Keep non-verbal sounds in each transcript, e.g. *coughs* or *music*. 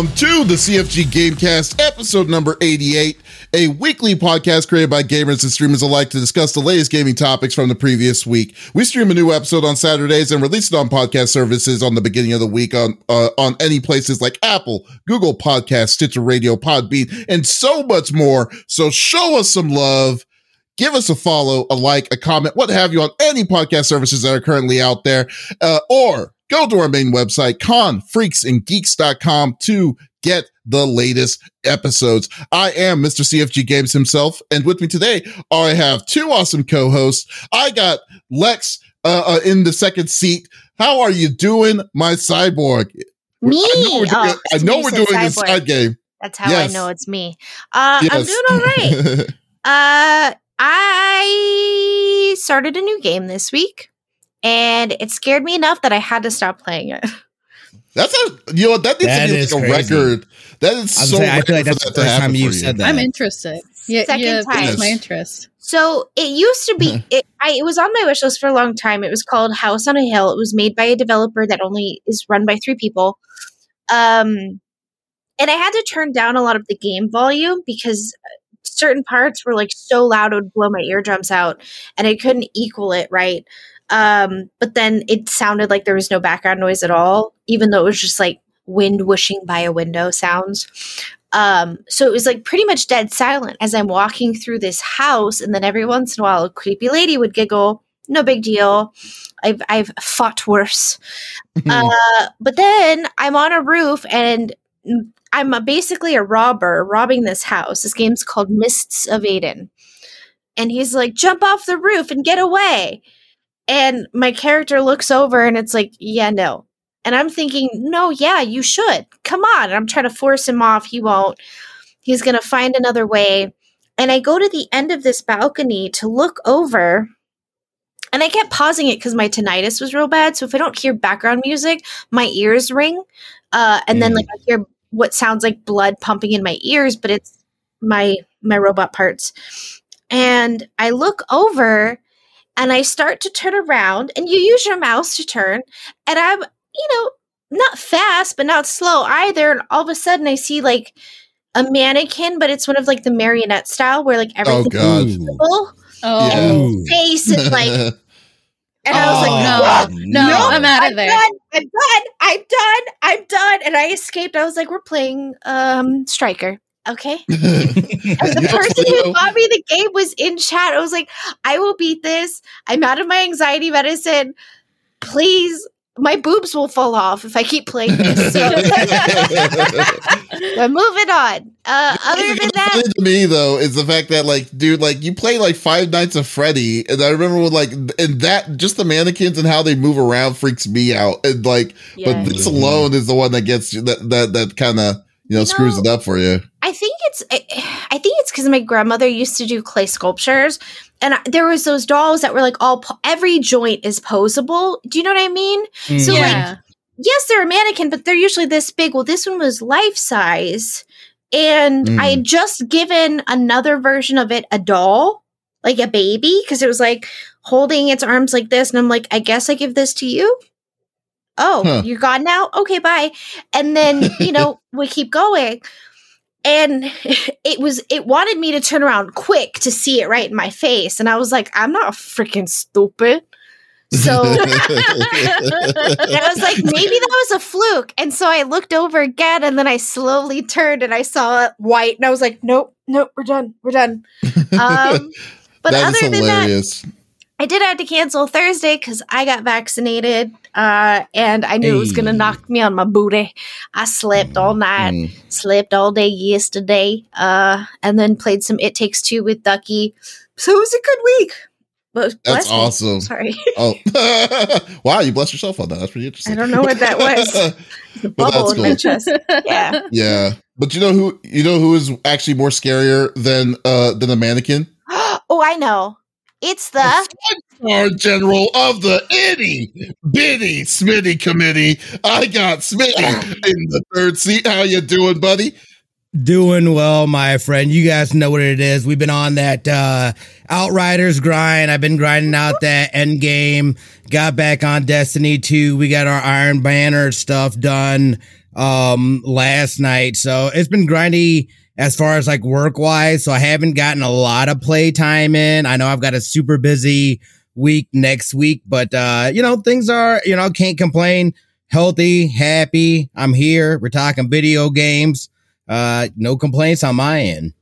Welcome to the CFG Gamecast, episode number 88, a weekly podcast created by gamers and streamers alike to discuss the latest gaming topics from the previous week. We stream a new episode on Saturdays and release it on podcast services on the beginning of the week on uh, on any places like Apple, Google Podcasts, Stitcher Radio, Podbean, and so much more. So show us some love. Give us a follow, a like, a comment, what have you on any podcast services that are currently out there, uh, or go to our main website, confreaksandgeeks.com to get the latest episodes. I am Mr. CFG Games himself, and with me today, I have two awesome co-hosts. I got Lex uh, uh, in the second seat. How are you doing, my cyborg? Me? I know we're doing, Oh, I know we're doing this side game. That's how Yes. I know it's me. Uh, I'm doing all right. *laughs* uh, I started a new game this week, and it scared me enough that I had to stop playing it. *laughs* That's a you know that needs That to be like a crazy. record. That is I'm so. saying, I feel like rare that's for the that to first time happen you've for you. said that. I'm interested. Yeah, Second yeah, time. piqued my interest. So it used to be. *laughs* It, I, it was on my wish list for a long time. It was called House on a Hill. It was made by a developer that only is run by three people. Um, and I had to turn down a lot of the game volume because uh, certain parts were like so loud it would blow my eardrums out, and I couldn't equal it right. Um, but then it sounded like there was no background noise at all, even though it was just like wind whooshing by a window sounds. Um, so it was like pretty much dead silent as I'm walking through this house, and then every once in a while, a creepy lady would giggle. No big deal. I've I've fought worse. *laughs* uh, but then I'm on a roof, and I'm a, basically a robber robbing this house. This game's called Mists of Aden, and he's like, "Jump off the roof and get away." And my character looks over, and it's like, "Yeah, no." And I'm thinking, no, yeah, you should. Come on. And I'm trying to force him off. He won't. He's going to find another way. And I go to the end of this balcony to look over. And I kept pausing it because my tinnitus was real bad. So if I don't hear background music, my ears ring. Uh, and then Mm. like I hear what sounds like blood pumping in my ears, but it's my my robot parts. And I look over and I start to turn around and you use your mouse to turn and I'm you know, not fast, but not slow either. And all of a sudden, I see like a mannequin, but it's one of like the marionette style where like Oh everything god. is visible. Oh, Yeah. Ooh. face is like, *laughs* and I was like, Oh, no, no, no. I'm out I'm of there. done, I'm done, I'm done, I'm done. And I escaped. I was like, we're playing um Striker. Okay. *laughs* The person who bought me the game was in chat. I was like, I will beat this. I'm out of my anxiety medicine. Please, my boobs will fall off if I keep playing this. *laughs* So *laughs* we're moving on. Uh, other than that, to me though is the fact that like, dude, like you play like Five Nights of Freddy, and I remember when like, and that just the mannequins and how they move around freaks me out, and like, yeah. but this alone is the one that gets you that that that kind of you know You screws it up for you. I think it's I, I think it's because my grandmother used to do clay sculptures, and I, there was those dolls that were like all po- every joint is posable. Do you know what I mean? Mm. So, like, yes, they're a mannequin, but they're usually this big. Well, this one was life size. And Mm. I had just given another version of it a doll, like a baby, because it was like holding its arms like this. And I'm like, I guess I give this to you. Oh, Huh. you're gone now? Okay, bye. And then, *laughs* you know, we keep going. And *laughs* it was, it wanted me to turn around quick to see it right in my face. And I was like, I'm not freaking stupid. So *laughs* and I was like, maybe that was a fluke. And so I looked over again and then I slowly turned and I saw it white. And I was like, nope, nope, we're done. We're done. Um, but that other than that, hilarious. I did have to cancel Thursday because I got vaccinated uh, and I knew it was going to knock me on my booty. I slept all night, Mm. slept all day yesterday, uh, and then played some It Takes Two with Ducky. So it was a good week. But That's me. awesome. Sorry. *laughs* Oh, *laughs* wow! You blessed yourself on that. That's pretty interesting. I don't know what that was. *laughs* The Well, bubble that's in my cool. chest. Yeah. yeah, but you know who? You know who is actually more scarier than uh than a mannequin? *gasps* oh, I know. It's the Star General of the itty bitty Smitty Committee. I got Smitty *laughs* in the third seat. How you doing, buddy? Doing well, my friend. You guys know what it is. We've been on that uh Outriders grind. I've been grinding out that end game. Got back on Destiny 2. We got our Iron Banner stuff done um last night. So it's been grindy as far as like work wise. So I haven't gotten a lot of play time in. I know I've got a super busy week next week, but uh, you know, things are, you know, can't complain. Healthy, happy. I'm here. We're talking video games. Uh, no complaints on my end.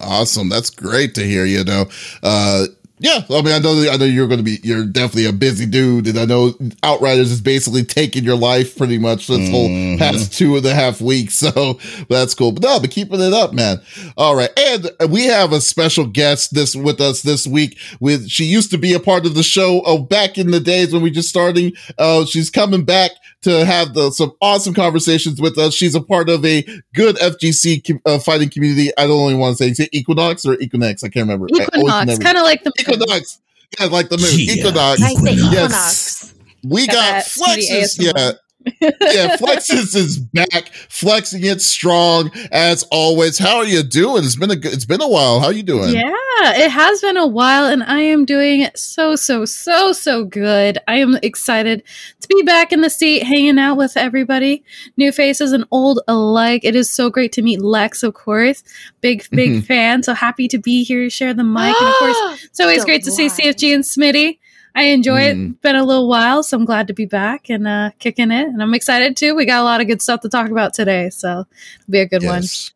Awesome. That's great to hear. You know, uh, yeah, I mean, I know, I know you're going to be, you're definitely a busy dude, and I know Outriders is basically taking your life pretty much this mm-hmm. whole past two and a half weeks. *laughs* So that's cool. But no, but keeping it up, man. All right, and we have a special guest this with us this week. With she used to be a part of the show oh, back in the days when we just starting. Uh, she's coming back to have the, some awesome conversations with us. She's a part of a good FGC uh, fighting community. I don't only want to say, say Equinox or Equinox. I can't remember. Equinox, kind of like the Equinox. Yeah, like the moon. Yeah. Equinox. Equinox. Yes. We got, got Flexiss. Yeah yeah, *laughs* Flexiss is back, flexing it strong as always. How are you doing? It's been a good it's been a while. How are you doing? Yeah, it has been a while, and I am doing so so so so good. I am excited to be back in the seat, hanging out with everybody, new faces and old alike. It is so great to meet Lex, of course, big big mm-hmm. fan. So happy to be here, share the mic, and of course, it's always great to see CFG and Smitty. I enjoy mm. it. Been a little while, so I'm glad to be back and uh, kicking it. And I'm excited too. We got a lot of good stuff to talk about today, so it'll be a good yes. one.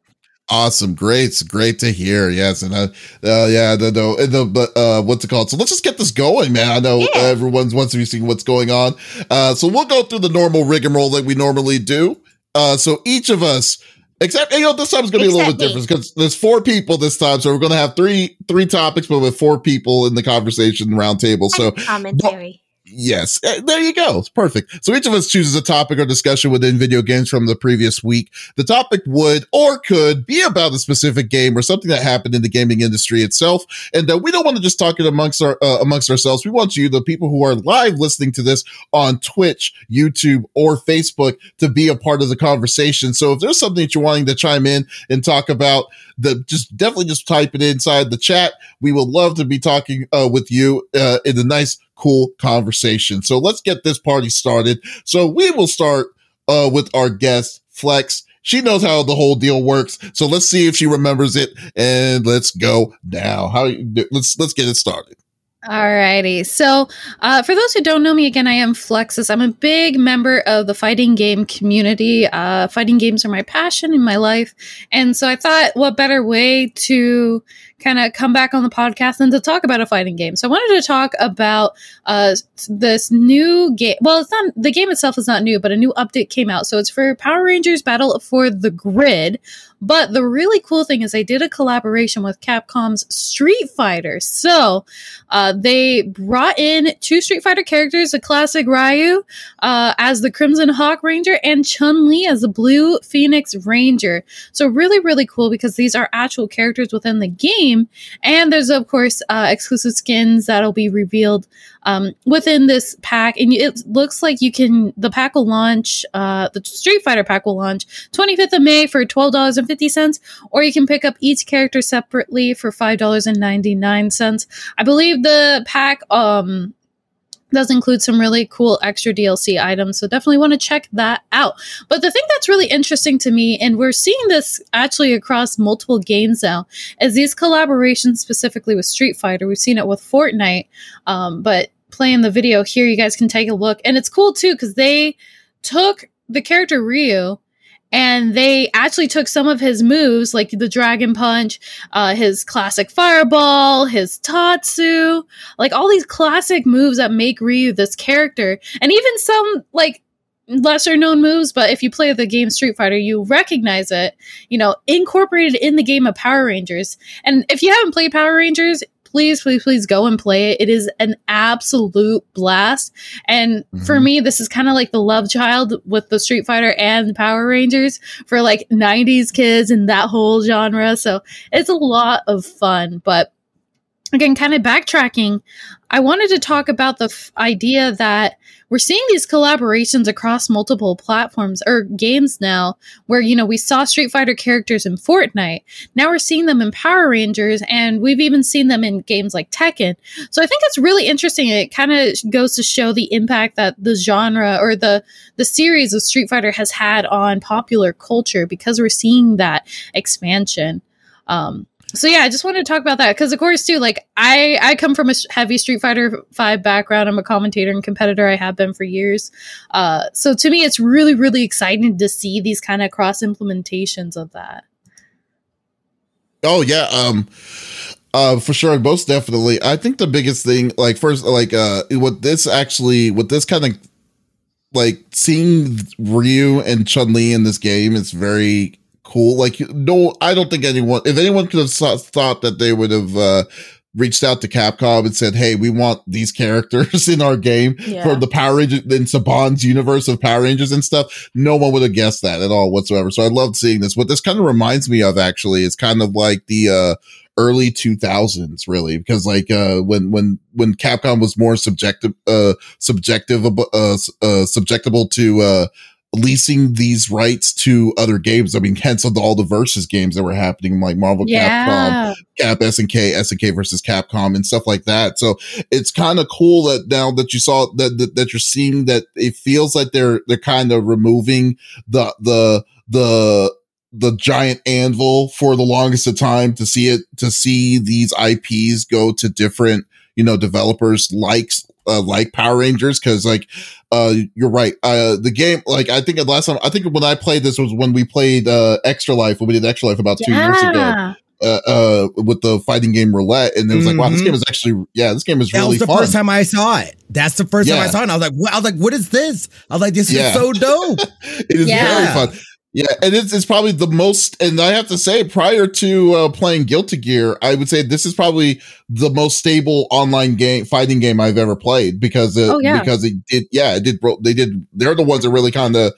Awesome, great, it's great to hear. Yes, and uh, uh yeah, the the, the uh, what's it called? So let's just get this going, man. I know yeah. everyone's wants to be seeing what's going on. Uh, so we'll go through the normal rigmarole that we normally do. Uh, so each of us Except, you know, this time is going to be a little bit different because there's four people this time, so we're going to have three three topics, but with four people in the conversation roundtable. So commentary. Yes, eh, there you go. It's perfect. So each of us chooses a topic or discussion within video games from the previous week. The topic would or could be about a specific game or something that happened in the gaming industry itself. And uh, we don't want to just talk it amongst our uh, amongst ourselves. We want you, the people who are live listening to this on Twitch, YouTube, or Facebook, to be a part of the conversation. So if there's something that you're wanting to chime in and talk about, the just definitely just type it inside the chat. We would love to be talking uh, with you uh, in a nice cool conversation. So let's get this party started. So we will start uh, with our guest, Flex. She knows how the whole deal works. So let's see if she remembers it and let's go now. How let's let's get it started. Alrighty. So, uh, for those who don't know me, again, I am Flexiss. I'm a big member of the fighting game community. Uh, fighting games are my passion in my life. And so I thought, what better way to kind of come back on the podcast and to talk about a fighting game. So I wanted to talk about uh, this new game. Well, it's not the game itself is not new, but a new update came out. So it's for Power Rangers Battle for the Grid. But the really cool thing is they did a collaboration with Capcom's Street Fighter. So uh, they brought in two Street Fighter characters, a classic Ryu uh, as the Crimson Hawk Ranger and Chun Li as the Blue Phoenix Ranger. So really, really cool because these are actual characters within the game. And there's, of course, uh, exclusive skins that'll be revealed um, within this pack. And it looks like you can, the pack will launch, uh, the Street Fighter pack will launch 25th of May for $12.50, or you can pick up each character separately for $5.99. I believe the pack, um, does include some really cool extra DLC items. So definitely want to check that out. But the thing that's really interesting to me, and we're seeing this actually across multiple games now, is these collaborations specifically with Street Fighter. We've seen it with Fortnite, um, but playing the video here, you guys can take a look. And it's cool too, because they took the character Ryu and they actually took some of his moves like the dragon punch uh, his classic fireball his tatsu like all these classic moves that make ryu this character. And even some like lesser known moves but if you play the game street fighter you recognize it you know incorporated in the game of power rangers. And if you haven't played power rangers please, please, please go and play it. It is an absolute blast. And mm-hmm. for me, this is kind of like the love child with the Street Fighter and Power Rangers for like 90s kids and that whole genre. So it's a lot of fun. But again, kind of backtracking, I wanted to talk about the f- idea that we're seeing these collaborations across multiple platforms or games now, where, you know, we saw Street Fighter characters in Fortnite. Now we're seeing them in Power Rangers, and we've even seen them in games like Tekken. So I think it's really interesting. It kind of goes to show the impact that the genre or the, the series of Street Fighter has had on popular culture because we're seeing that expansion. Um, so yeah, I just wanted to talk about that because, of course, too, like I I come from a heavy Street Fighter Five background. I'm a commentator and competitor. I have been for years. Uh, so to me, it's really really exciting to see these kind of cross implementations of that. Oh yeah, um, uh, for sure, most definitely. I think the biggest thing, like first, like uh, what this actually, what this kind of like seeing Ryu and Chun Li in this game is very cool. Like, no, I don't think anyone, if anyone could have thought that they would have uh, reached out to Capcom and said, "Hey, we want these characters *laughs* in our game yeah. for the Power Rangers in Saban's universe of Power Rangers and stuff." No one would have guessed that at all whatsoever. So I loved seeing this. What this kind of reminds me of actually is kind of like the uh, early 2000s really because like uh when when when capcom was more subjective uh subjective uh, uh subjectable to uh leasing these rights to other games. I mean, hence all the versus games that were happening, like Marvel yeah. Capcom, Cap SNK, SNK versus Capcom, and stuff like that. So it's kind of cool that now that you saw that, that that you're seeing that it feels like they're they're kind of removing the the the the giant anvil for the longest of time to see it to see these IPs go to different you know developers likes uh, like Power Rangers because like uh you're right uh the game like I think the last time I think when I played this was when we played uh Extra Life when we did Extra Life about two yeah. years ago. Uh, uh, with the fighting game roulette, and it was mm-hmm. like, wow, this mm-hmm. game is actually, yeah, this game is that really was the fun. first time I saw it. That's the first yeah. time I saw it. And I was like, what? I was like, what is this? I was like, this yeah. is so dope. *laughs* it is yeah. very fun. Yeah, and it's, it's probably the most, and I have to say, prior to uh, playing Guilty Gear, I would say this is probably the most stable online game fighting game I've ever played because it, oh, yeah. because it did, yeah, it did. They did. They're the ones that really kind of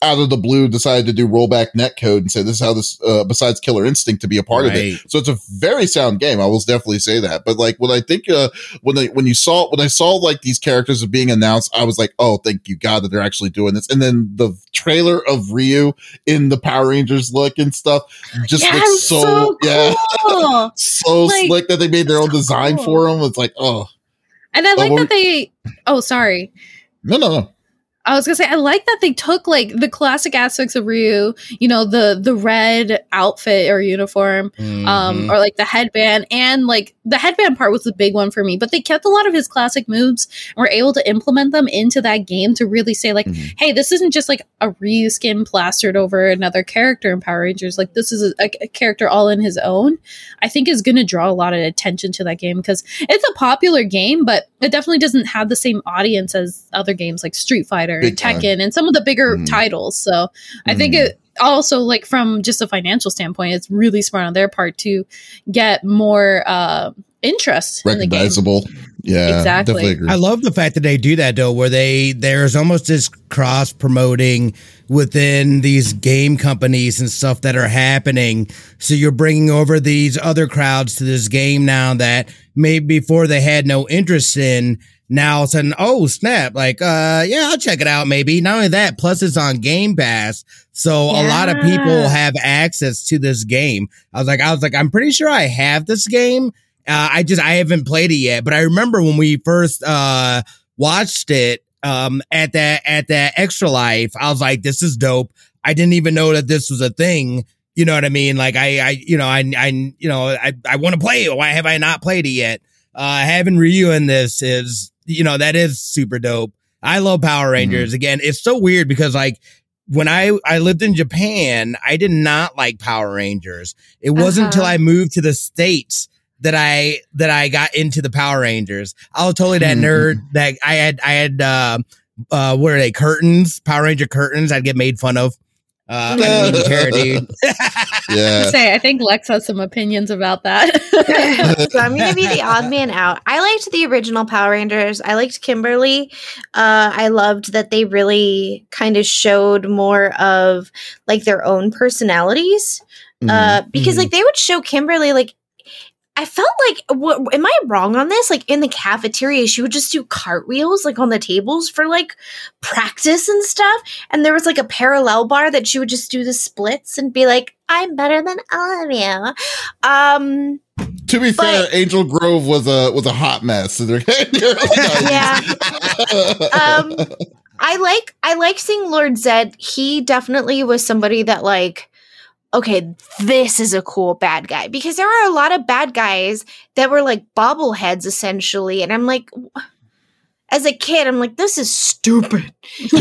out of the blue decided to do rollback netcode and say this is how this uh, besides killer instinct to be a part right. of it. So it's a very sound game i will definitely say that. But like when i think uh when I when you saw when i saw like these characters are being announced i was like oh thank you god that they're actually doing this. And then the trailer of ryu in the power rangers look and stuff just yeah, looks so, so *laughs* cool. yeah so like, slick that they made their own design cool. for them it's like oh. And i like oh, that they oh sorry. No no no I was gonna say I like that they took like the classic aspects of Ryu, you know, the the red outfit or uniform, um, mm-hmm. um, or like the headband, and like the headband part was the big one for me. But they kept a lot of his classic moves and were able to implement them into that game to really say like, mm-hmm. hey, this isn't just like a Ryu skin plastered over another character in Power Rangers. Like this is a, a character all in his own. I think is gonna draw a lot of attention to that game because it's a popular game, but it definitely doesn't have the same audience as other games like Street Fighter and Tekken and some of the bigger mm. titles. So mm. I think mm-hmm. it also like from just a financial standpoint, it's really smart on their part to get more uh, interest recognizable. Yeah, exactly. I love the fact that they do that though, where they there's almost this cross promoting within these game companies and stuff that are happening. So you're bringing over these other crowds to this game now that maybe before they had no interest in now all of a sudden, oh snap, like, uh, yeah, I'll check it out maybe. Not only that, plus it's on Game Pass. So yeah. a lot of people have access to this game. I was like, I was like, I'm pretty sure I have this game. Uh, I just, I haven't played it yet, but I remember when we first, uh, watched it, um, at that, at that extra life, I was like, this is dope. I didn't even know that this was a thing. You know what I mean? Like I, I, you know, I, I, you know, I, I want to play it. Why have I not played it yet? Uh, having Ryu in this is you know, that is super dope. I love Power mm-hmm. Rangers. Mm-hmm. Again, it's so weird because like when I I lived in Japan, I did not like Power Rangers. It wasn't until uh-huh. I moved to the states that I that I got into the Power Rangers. I was totally that mm-hmm. nerd that I had I had uh uh what are they curtains Power Ranger curtains I'd get made fun of uh, I don't care, dude. *laughs* *laughs* yeah. Say, I think Lex has some opinions about that. *laughs* so I'm going to be the odd man out. I liked the original Power Rangers. I liked Kimberly. Uh, I loved that they really kind of showed more of like their own personalities. Uh, mm-hmm. Uh, because mm-hmm. like they would show Kimberly like I felt like, what, am I wrong on this? Like in the cafeteria, she would just do cartwheels like on the tables for like practice and stuff. And there was like a parallel bar that she would just do the splits and be like, I'm better than all of you. Um, to be But- fair, Angel Grove was a was a hot mess. *laughs* Yeah. um i like i like seeing lord Zedd he definitely was somebody that like okay this is a cool bad guy because there are a lot of bad guys that were like bobbleheads essentially and i'm like as a kid i'm like this is stupid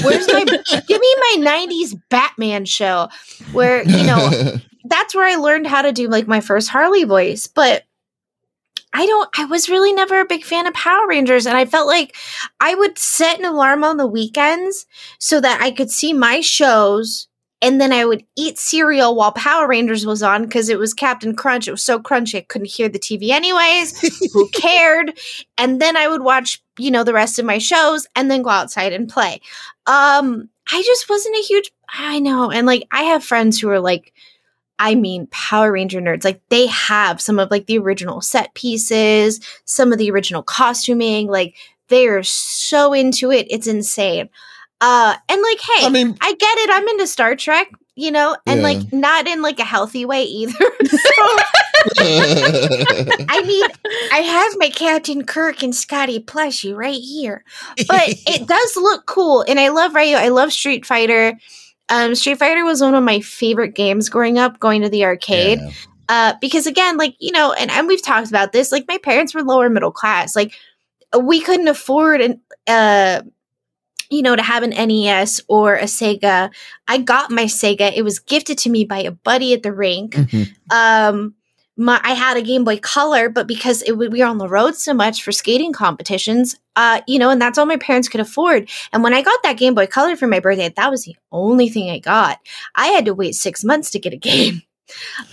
where's my *laughs* give me my 90s batman show where you know *laughs* that's where I learned how to do like my first Harley voice. But I don't, I was really never a big fan of Power Rangers. And I felt like I would set an alarm on the weekends so that I could see my shows. And then I would eat cereal while Power Rangers was on because it was Cap'n Crunch. It was so crunchy I couldn't hear the TV anyways. *laughs* Who cared? And then I would watch, you know, the rest of my shows and then go outside and play. Um, I just wasn't a huge I know. And like I have friends who are like I mean, Power Ranger nerds, like they have some of like the original set pieces, some of the original costuming, like they are so into it. It's insane. Uh and like, hey, I mean, I get it. I'm into Star Trek, you know, and Yeah. like not in like a healthy way either. *laughs* so *laughs* I mean, I have my Captain Kirk and Scotty plushie right here, but *laughs* it does look cool, and I love Ryu. I love Street Fighter. Um, Street Fighter was one of my favorite games growing up, going to the arcade. Yeah. Uh, because again, like you know, and, and we've talked about this. Like my parents were lower middle class. Like we couldn't afford an uh you know to have an NES or a Sega. I got my Sega. It was gifted to me by a buddy at the rink Mhm. um my I had a Game Boy Color, but because it, we were on the road so much for skating competitions, uh, you know, and that's all my parents could afford. And when I got that Game Boy Color for my birthday, that was the only thing I got. I had to wait six months to get a *laughs* game.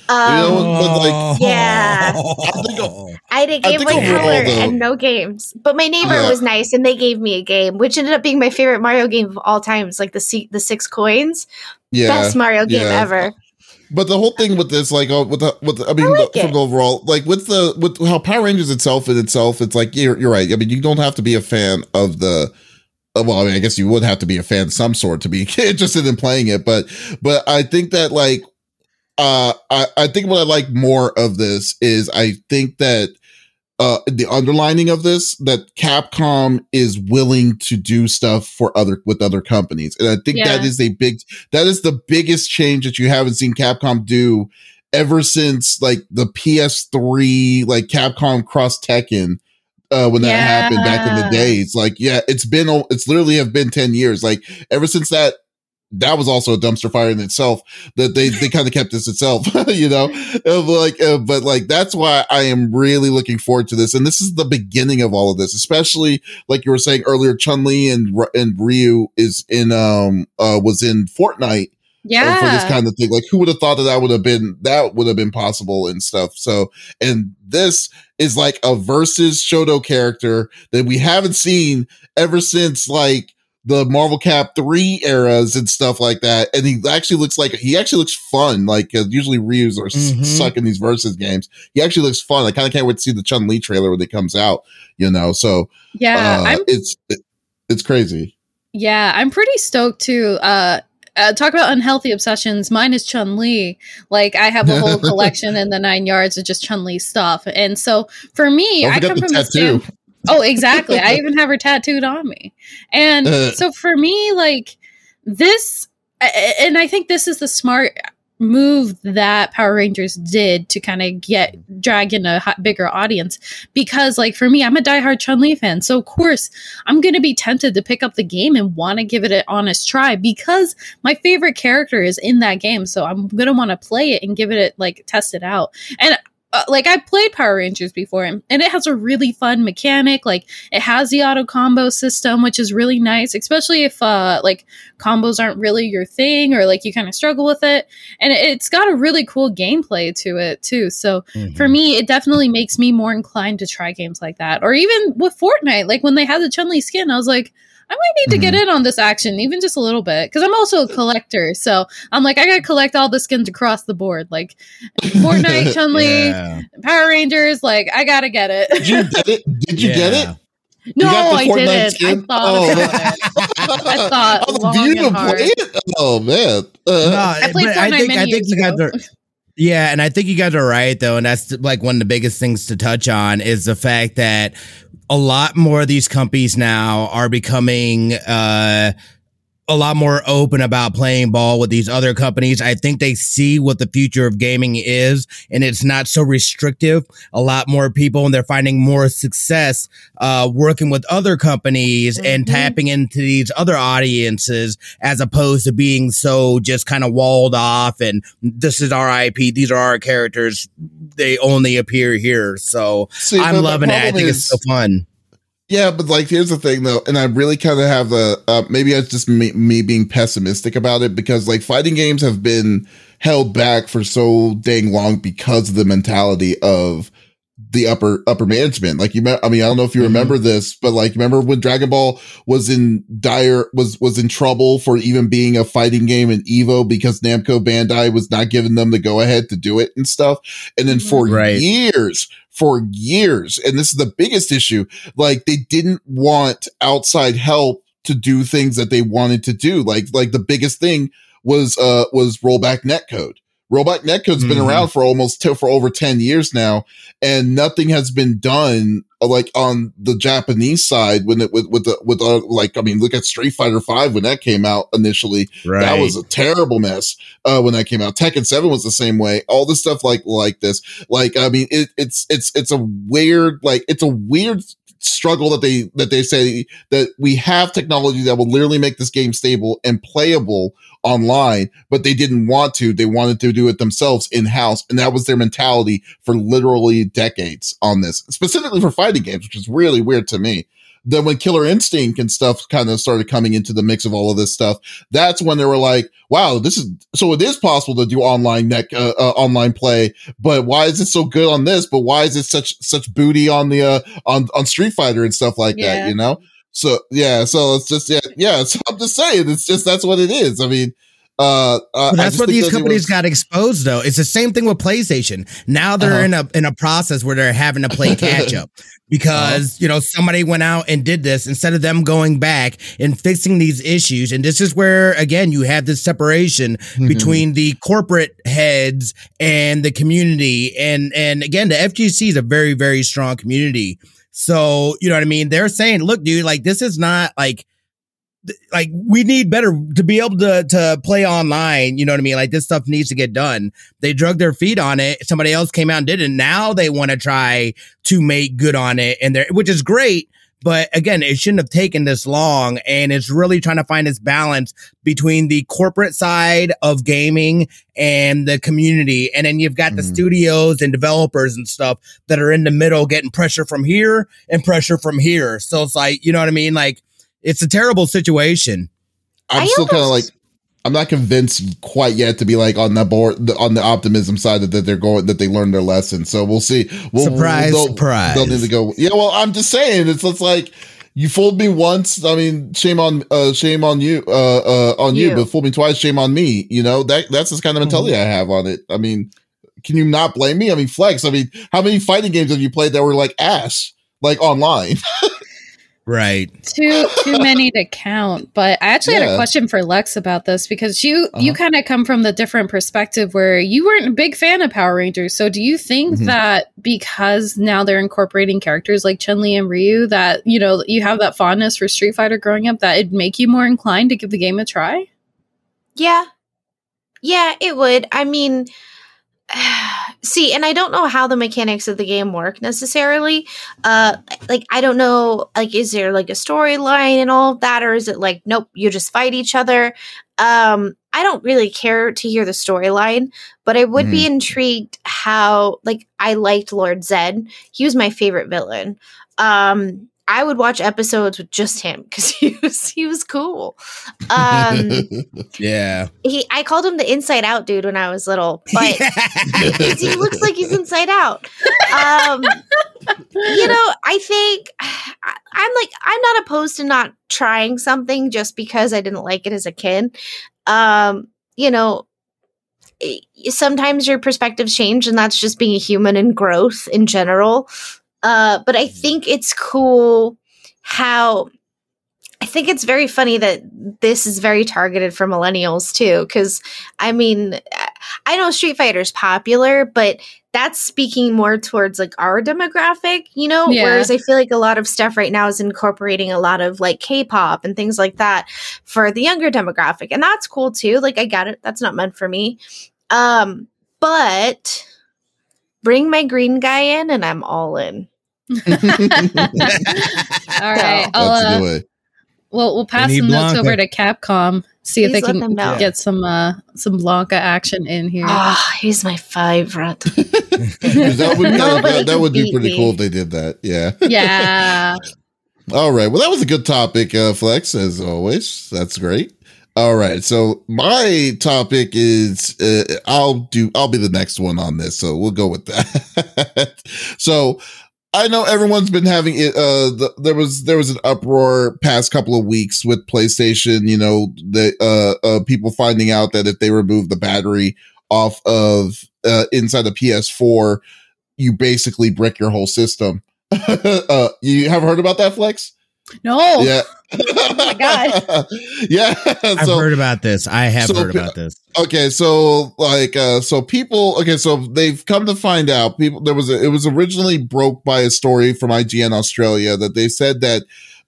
Um, know, but, like- Yeah. think- I had a I Game Boy Color and no games. But my neighbor Yeah. was nice, and they gave me a game, which ended up being my favorite Mario game of all time. It's like the the six coins, yeah. best Mario game yeah. ever. But the whole thing with this, like, uh, with the, with the, I mean, like the, from the overall, like, with the, with how Power Rangers itself in itself, it's like, you're, you're right. I mean, you don't have to be a fan of the, well, I mean, I guess you would have to be a fan of some sort to be *laughs* interested in playing it. But, but I think that, like, uh, I, I think what I like more of this is I think that, uh, the underlining of this that Capcom is willing to do stuff for other with other companies, and I think that Yeah. is a big that is the biggest change that you haven't seen Capcom do ever since like the PS3, like Capcom Cross Tekken. Uh, when that Yeah. happened back in the days, like yeah, it's been it's literally have been ten years. Like ever since that, that was also a dumpster fire in itself. That they they kind of kept this itself, *laughs* you know. Uh, like, uh, but like that's why I am really looking forward to this, and this is the beginning of all of this. Especially like you were saying earlier, Chun Li and and Ryu is in um uh was in Fortnite uh, Yeah. for this kind of thing. Like, who would have thought that that would have been that would have been possible and stuff. So, and this is like a versus Shoto character that we haven't seen ever since like the Marvel Cap three eras and stuff like that. And he actually looks like he actually looks fun. Like uh, usually Ryu's are s- Mhm. suck in these versus games. He actually looks fun. I kind of can't wait to see the Chun Li trailer when it comes out. You know, so yeah. uh, it's it, it's crazy. Yeah, I'm pretty stoked too. Uh, uh, talk about unhealthy obsessions. Mine is Chun Li. Like I have a whole *laughs* collection in the nine yards of just Chun Li stuff, and so for me, Don't I come the from the tattoo. Oh, exactly. I even have her tattooed on me, and Uh. so for me, like this, and I think this is the smart move that Power Rangers did to kind of get drag in a hot, bigger audience because like for me I'm a diehard Chun-Li fan so of course I'm going to be tempted to pick up the game and want to give it an honest try because my favorite character is in that game so I'm going to want to play it and give it a, like test it out and uh, like I played Power Rangers before and it has a really fun mechanic like it has the auto combo system which is really nice especially if uh like combos aren't really your thing or like you kind of struggle with it. And it- it's got a really cool gameplay to it too. So Mhm. for me it definitely makes me more inclined to try games like that. Or even with fortnite like when they had the chun-li skin i was like I might need to get in on this action, even just a little bit, because I'm also a collector. So I'm like, I gotta collect all the skins across the board, like Fortnite, *laughs* Chun Li, Yeah. Power Rangers. Like, I gotta get it. Did you get it? Did you get it? no, got the I Fortnite didn't. I skin? thought Oh, about it. I thought *laughs* Oh, long do you and even hard. play it? Oh man. Uh, No, I played Fortnite I think many I think years you guys ago. are. Yeah, and I think you guys are right though, and that's like one of the biggest things to touch on is the fact that a lot more of these companies now are becoming uh a lot more open about playing ball with these other companies. I think they see what the future of gaming is and it's not so restrictive. A lot more people and they're finding more success uh working with other companies and Mhm. tapping into these other audiences as opposed to being so just kind of walled off and this is our IP, these are our characters, they only appear here. So see, I'm loving it. I think is- it's so fun. Yeah, but like, here's the thing though, and I really kind of have the uh, maybe it's just me, me being pessimistic about it because like fighting games have been held back for so dang long because of the mentality of the upper upper management. Like you, me- I mean, I don't know if you Mhm. remember this, but like, remember when Dragon Ball was in dire was was in trouble for even being a fighting game in Evo because Namco Bandai was not giving them the go ahead to do it and stuff, and then for Right. years. For years, and this is the biggest issue like they didn't want outside help to do things that they wanted to do. Like like the biggest thing was uh was rollback netcode. Rollback netcode's been Mhm. around for almost t- for over 10 years now and nothing has been done uh, like on the Japanese side when it with with the with uh, like I mean look at Street Fighter 5 when that came out initially Right. that was a terrible mess uh, when that came out. Tekken Seven was the same way. All this stuff like like this, like I mean, it, it's it's it's a weird like it's a weird struggle that they that they say that we have technology that will literally make this game stable and playable online, but they didn't want to. They wanted to do it themselves in house, and that was their mentality for literally decades on this, specifically for fighting games, which is really weird to me. Then when Killer Instinct and stuff kind of started coming into the mix of all of this stuff, that's when they were like, "Wow, this is so it is possible to do online neck uh, uh, online play, but why is it so good on this? But why is it such such booty on the uh, on on Street Fighter and stuff like Yeah. that? You know? So yeah, so it's just yeah, yeah. So I'm just saying, it's just that's what it is. I mean, uh, uh that's where these companies got exposed though. It's the same thing with PlayStation. Now they're Uh-huh. in a in a process where they're having to play catch up *laughs* because Uh-huh. you know somebody went out and did this instead of them going back and fixing these issues. And this is where again you have this separation Mhm. between the corporate heads and the community. And and again, the FGC is a very very strong community. So you know what I mean. They're saying, look, dude, like this is not like like we need better to be able to to play online. You know what I mean? Like this stuff needs to get done. They drug their feet on it. Somebody else came out and did it. Now they want to try to make good on it, and they're which is great. But again, it shouldn't have taken this long, and it's really trying to find this balance between the corporate side of gaming and the community, and then you've got the Mhm. studios and developers and stuff that are in the middle, getting pressure from here and pressure from here. So it's like, you know what I mean? Like it's a terrible situation. I'm I still kind of like I'm not convinced quite yet to be like on the board the, on the optimism side that, that they're going that they learned their lesson. So we'll see. We'll, Surprise, they'll, surprise. They'll need to go. Yeah, well, I'm just saying it's it's like you fooled me once. I mean, shame on uh shame on you uh uh on you, You. but fooled me twice. Shame on me. You know that that's the kind of mentality I have on it. I mean, can you not blame me? I mean, Flex. I mean, how many fighting games have you played that were like ass like online? *laughs* Right. too too many to count but i actually had a question for lex about this because you you Uh-huh. kind of come from the different perspective where you weren't a big fan of power rangers so do you think Mhm. that because now they're incorporating characters like chun-li and ryu that you know you have that fondness for street fighter growing up that it'd make you more inclined to give the game a try Yeah. Yeah, it would. I mean, *sighs* see, and I don't know how the mechanics of the game work necessarily. Uh like I don't know like is there like a storyline and all of that or is it like nope, you just fight each other? Um I don't really care to hear the storyline, but I would be intrigued how like I liked Lord Zedd. He was my favorite villain. Um I would watch episodes with just him because *laughs* he was he was cool. Um, *laughs* yeah. he I called him the Inside Out dude when I was little, but *laughs* he looks like he's inside out. Um, you know, I think *sighs* I- I'm like I'm not opposed to not trying something just because I didn't like it as a kid. Um, you know, sometimes your perspectives change, and that's just being a human and growth in general. Uh, but I think it's cool how I think it's very funny that this is very targeted for millennials too. Because I mean, I know Street Fighter's popular, but that's speaking more towards like our demographic, you know? Yeah. Whereas I feel like a lot of stuff right now is incorporating a lot of like K pop and things like that for the younger demographic. And that's cool too. Like, I get it. That's not meant for me. Um, but bring my green guy in and I'm all in. All right. I'll, That's uh, good way. We'll we'll pass need some notes Blanka. over to Capcom. See if they can get some uh some Blanka action in here. Ah, he's my favorite. that would, that, that, that would be pretty me. cool if they did that. Yeah. yeah. *laughs* All right. Well, that was a good topic, uh, Flex, as always. That's great. All right. So my topic is uh, I'll do I'll be the next one on this, so we'll go with that. *laughs* so I know everyone's been having it. Uh, the, there was there was an uproar past couple of weeks with PlayStation. You know, the uh, uh people finding out that if they remove the battery off of uh inside the PS4, you basically brick your whole system. *laughs* uh, you have heard about that, Flex? No. Yeah. Oh my God. *laughs* yeah. I've so heard about this. I have so heard about this. okay, so like uh so people okay, so they've come to find out people there was a, it was originally broke by a story from IGN Australia that they said that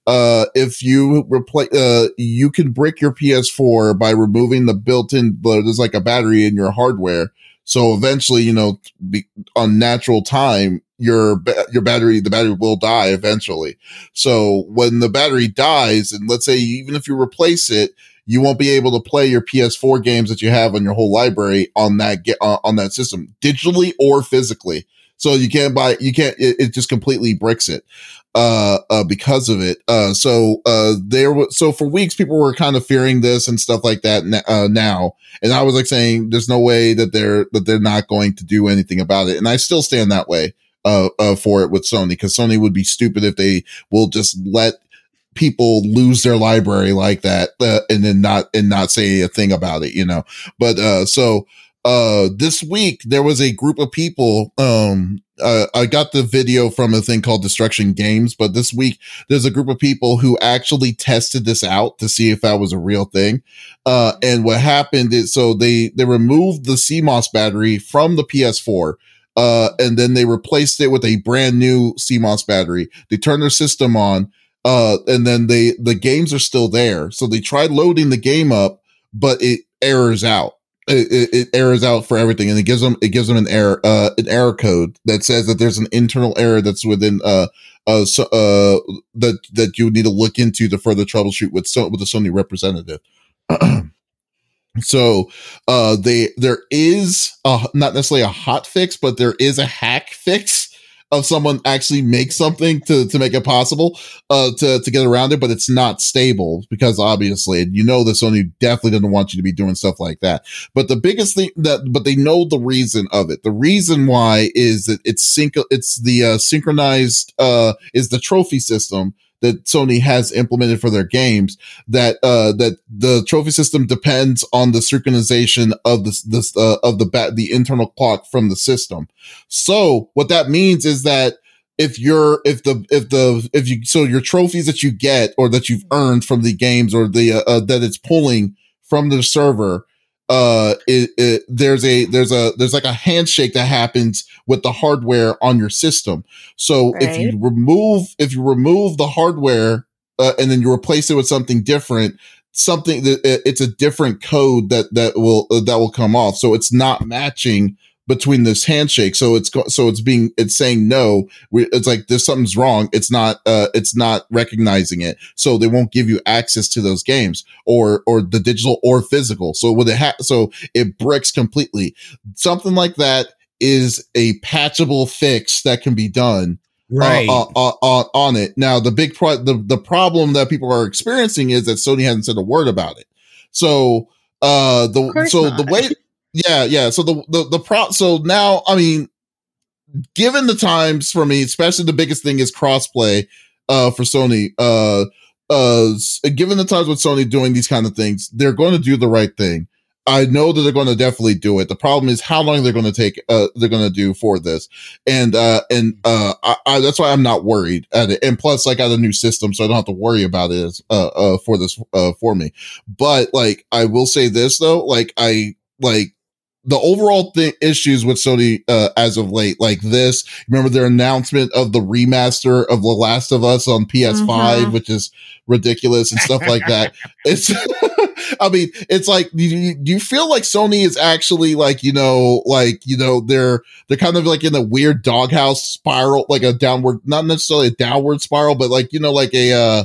uh if you replace uh you can brick your PS4 by removing the built-in there's like a battery in your hardware. So eventually, you know, be, on natural time, your your battery the battery will die eventually. So when the battery dies, and let's say even if you replace it, you won't be able to play your PS4 games that you have on your whole library on that get uh, on that system digitally or physically. So you can't buy, you can't, it, it just completely bricks it, uh, uh, because of it. Uh, so, uh, there was, so for weeks, people were kind of fearing this and stuff like that, n- uh, now. And I was like saying, there's no way that they're, that they're not going to do anything about it. And I still stand that way, uh, uh for it with Sony, because Sony would be stupid if they will just let, people lose their library like that uh, and then not and not say a thing about it you know but uh so uh this week there was a group of people um uh, I got the video from a thing called Destruction Games, but this week there's a group of people who actually tested this out to see if that was a real thing. Uh, and what happened is so they they removed the CMOS battery from the PS4, uh, and then they replaced it with a brand new CMOS battery. They turned their system on, uh, and then they the games are still there. So they tried loading the game up, but it errors out. It, it, it errors out for everything, and it gives them it gives them an error uh, an error code that says that there's an internal error that's within uh uh so, uh that that you need to look into to further troubleshoot with so with the Sony representative. *clears throat* so uh they there is a, not necessarily a hot fix, but there is a hack fix of someone actually make something to to make it possible uh to to get around it but it's not stable because obviously you know that Sony definitely doesn't want you to be doing stuff like that. But the biggest thing that but they know the reason of it. The reason why is that it's sync it's the uh, synchronized uh is the trophy system that Sony has implemented for their games that uh that the trophy system depends on the synchronization of this this uh, of the bat the internal clock from the system. So what that means is that if you're if the if the if you so your trophies that you get or that you've earned from the games or the uh, uh, that it's pulling from the server uh it, it, there's a there's a there's like a handshake that happens with the hardware on your system. So if you remove if you remove the hardware uh, and then you replace it with something different something that it's a different code that that will uh, that will come off. So it's not matching between this handshake. So it's go- so it's being it's saying no. We, it's like there's something's wrong. It's not uh it's not recognizing it. So they won't give you access to those games or or the digital or physical. So with it ha- so it bricks completely. Something like that is a patchable fix that can be done right uh, uh, uh, on it. Now, the big pro- the the problem that people are experiencing is that Sony hasn't said a word about it. So, uh, the so not. the way, *laughs* yeah, yeah. So the the the pro. So now, I mean, given the times for me, especially the biggest thing is crossplay, uh, for Sony. Uh, uh, given the times with Sony doing these kind of things, they're going to do the right thing. I know that they're going to definitely do it. The problem is how long they're going to take. Uh, they're going to do for this, and uh, and uh, I, I, that's why I'm not worried at it. And plus, I got a new system, so I don't have to worry about it as, uh, uh, for this uh, for me. But like, I will say this though, like I like the overall thing issues with Sony uh, as of late, like this. Remember their announcement of the remaster of The Last of Us on PS5, mm-hmm. which is ridiculous and stuff like that. *laughs* It's, *laughs* I mean, it's like, do you, do you feel like Sony is actually like, you know, like, you know, they're, they're kind of like in a weird doghouse spiral, like a downward, not necessarily a downward spiral, but like, you know, like a, uh,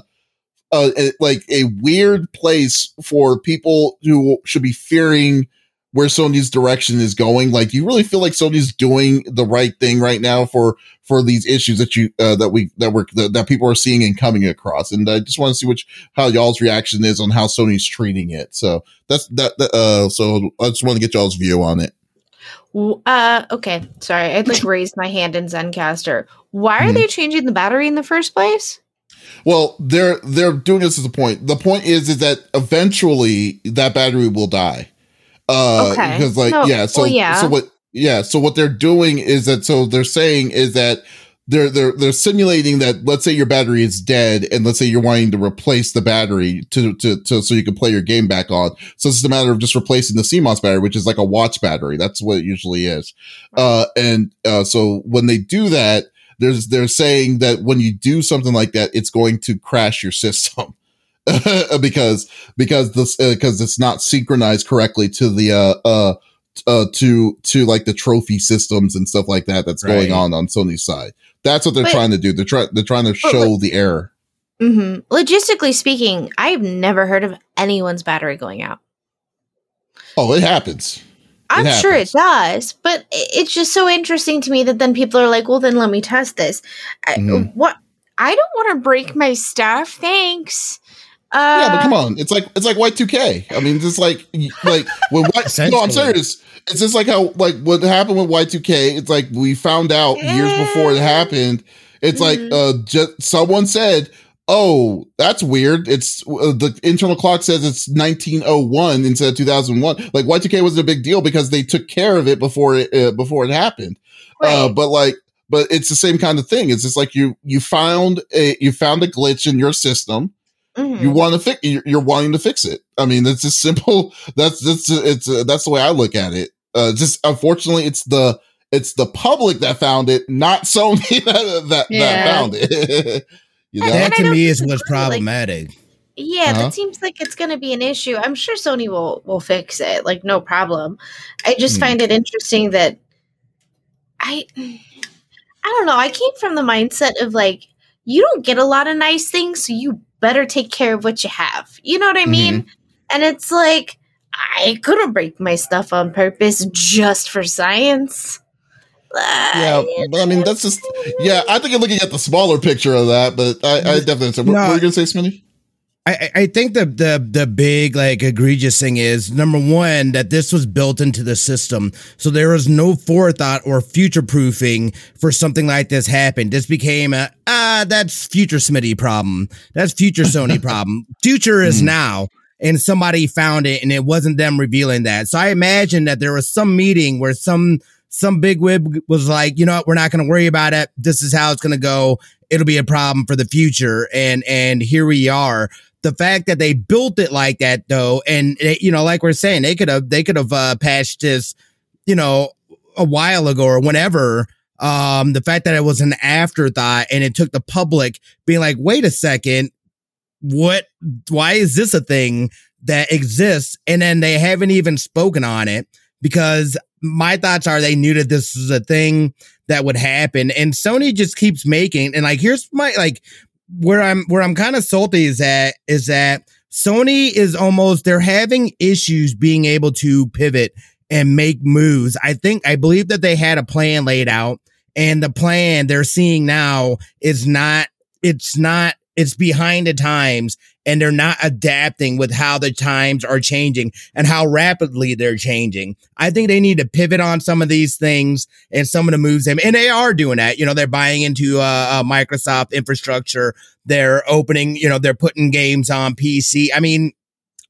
uh, like a weird place for people who should be fearing where Sony's direction is going. Like, you really feel like Sony's doing the right thing right now for for these issues that you uh, that we that we're that, that people are seeing and coming across. And I just want to see which how y'all's reaction is on how Sony's treating it. So that's that. that uh, so I just want to get y'all's view on it. Uh, okay. Sorry, I'd like *laughs* raised my hand in Zencastr. Why are mm-hmm. they changing the battery in the first place? Well, they're they're doing this as a point. The point is is that eventually that battery will die. Uh, okay. Because like, no, yeah. So, well, yeah. so what, yeah. So what they're doing is that, so they're saying is that they're, they're, they're simulating that, let's say your battery is dead and let's say you're wanting to replace the battery to, to, to, so you can play your game back on. So it's a matter of just replacing the CMOS battery, which is like a watch battery. That's what it usually is. Uh, and, uh, so when they do that, there's, they're saying that when you do something like that, it's going to crash your *laughs* system. *laughs* because because this because uh, it's not synchronized correctly to the uh uh uh to to like the trophy systems and stuff like that that's right. going on on Sony's side. That's what they're but, trying to do. They're trying they're trying to show the error. Mm-hmm. Logistically speaking, I've never heard of anyone's battery going out. Oh, it happens. I'm sure it does, but it's just so interesting to me that then people are like, "Well, then let me test this." Mm-hmm. I, what I don't want to break my stuff. Thanks. Uh, yeah, but come on, it's like it's like Y two K. I mean, just like like when y- *laughs* no, I'm serious. It's just like how like what happened with Y two K. It's like we found out years before it happened. It's mm-hmm. like uh, just someone said, "Oh, that's weird." It's uh, the internal clock says it's 1901 instead of 2001. Like Y two K wasn't a big deal because they took care of it before it uh, before it happened. Uh, right. Uh, but like but it's the same kind of thing. It's just like you you found a you found a glitch in your system Mm-hmm. You want to fix. You're wanting to fix it. I mean, it's just simple. *laughs* That's that's it's uh, that's the way I look at it. Uh, just unfortunately, it's the it's the public that found it, not *laughs* Sony that that, yeah. that found it. *laughs* you know? That to me is what's problematic. Like, yeah, uh-huh. that seems like it's going to be an issue. I'm sure Sony will will fix it, like no problem. I just hmm. find it interesting that I I don't know. I came from the mindset of like you don't get a lot of nice things, so you better take care of what you have. You know what I mean? Mm-hmm. And it's like, I couldn't break my stuff on purpose just for science. Yeah, but I mean that's just yeah. I think you're looking at the smaller picture of that, but I, I definitely. So, what, no, what were you gonna say, Smitty? I, I think the the the big like egregious thing is number one that this was built into the system, so there was no forethought or future proofing for something like this happened. This became a ah that's future Smitty problem, that's future Sony *laughs* problem. Future is mm. now, and somebody found it, and it wasn't them revealing that. So I imagine that there was some meeting where some some big wib was like, you know what, we're not going to worry about it. This is how it's going to go. It'll be a problem for the future, and and here we are the fact that they built it like that though and it, you know like we're saying they could have they could have uh, patched this you know a while ago or whenever um the fact that it was an afterthought and it took the public being like wait a second what why is this a thing that exists? And then they haven't even spoken on it because my thoughts are they knew that this was a thing that would happen. And Sony just keeps making and like here's my like where I'm where I'm kind of salty is that is that Sony is almost they're having issues being able to pivot and make moves. I think I believe that they had a plan laid out and the plan they're seeing now is not it's not it's behind the times and they're not adapting with how the times are changing and how rapidly they're changing. I think they need to pivot on some of these things and some of the moves them and they are doing that. You know, they're buying into uh, uh, Microsoft infrastructure. They're opening, you know, they're putting games on PC. I mean,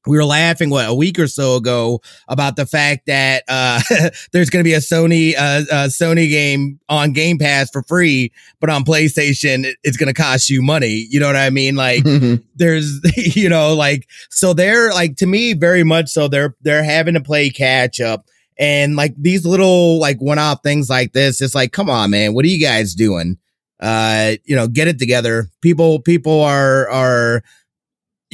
we were laughing what a week or so ago about the fact that uh, *laughs* there's going to be a Sony uh, a Sony game on Game Pass for free, but on PlayStation it's going to cost you money. You know what I mean? Like *laughs* there's *laughs* you know like so they're like to me very much so they're they're having to play catch up. And like these little like one off things like this, it's like, come on, man, what are you guys doing? Uh, you know, get it together. People, people are are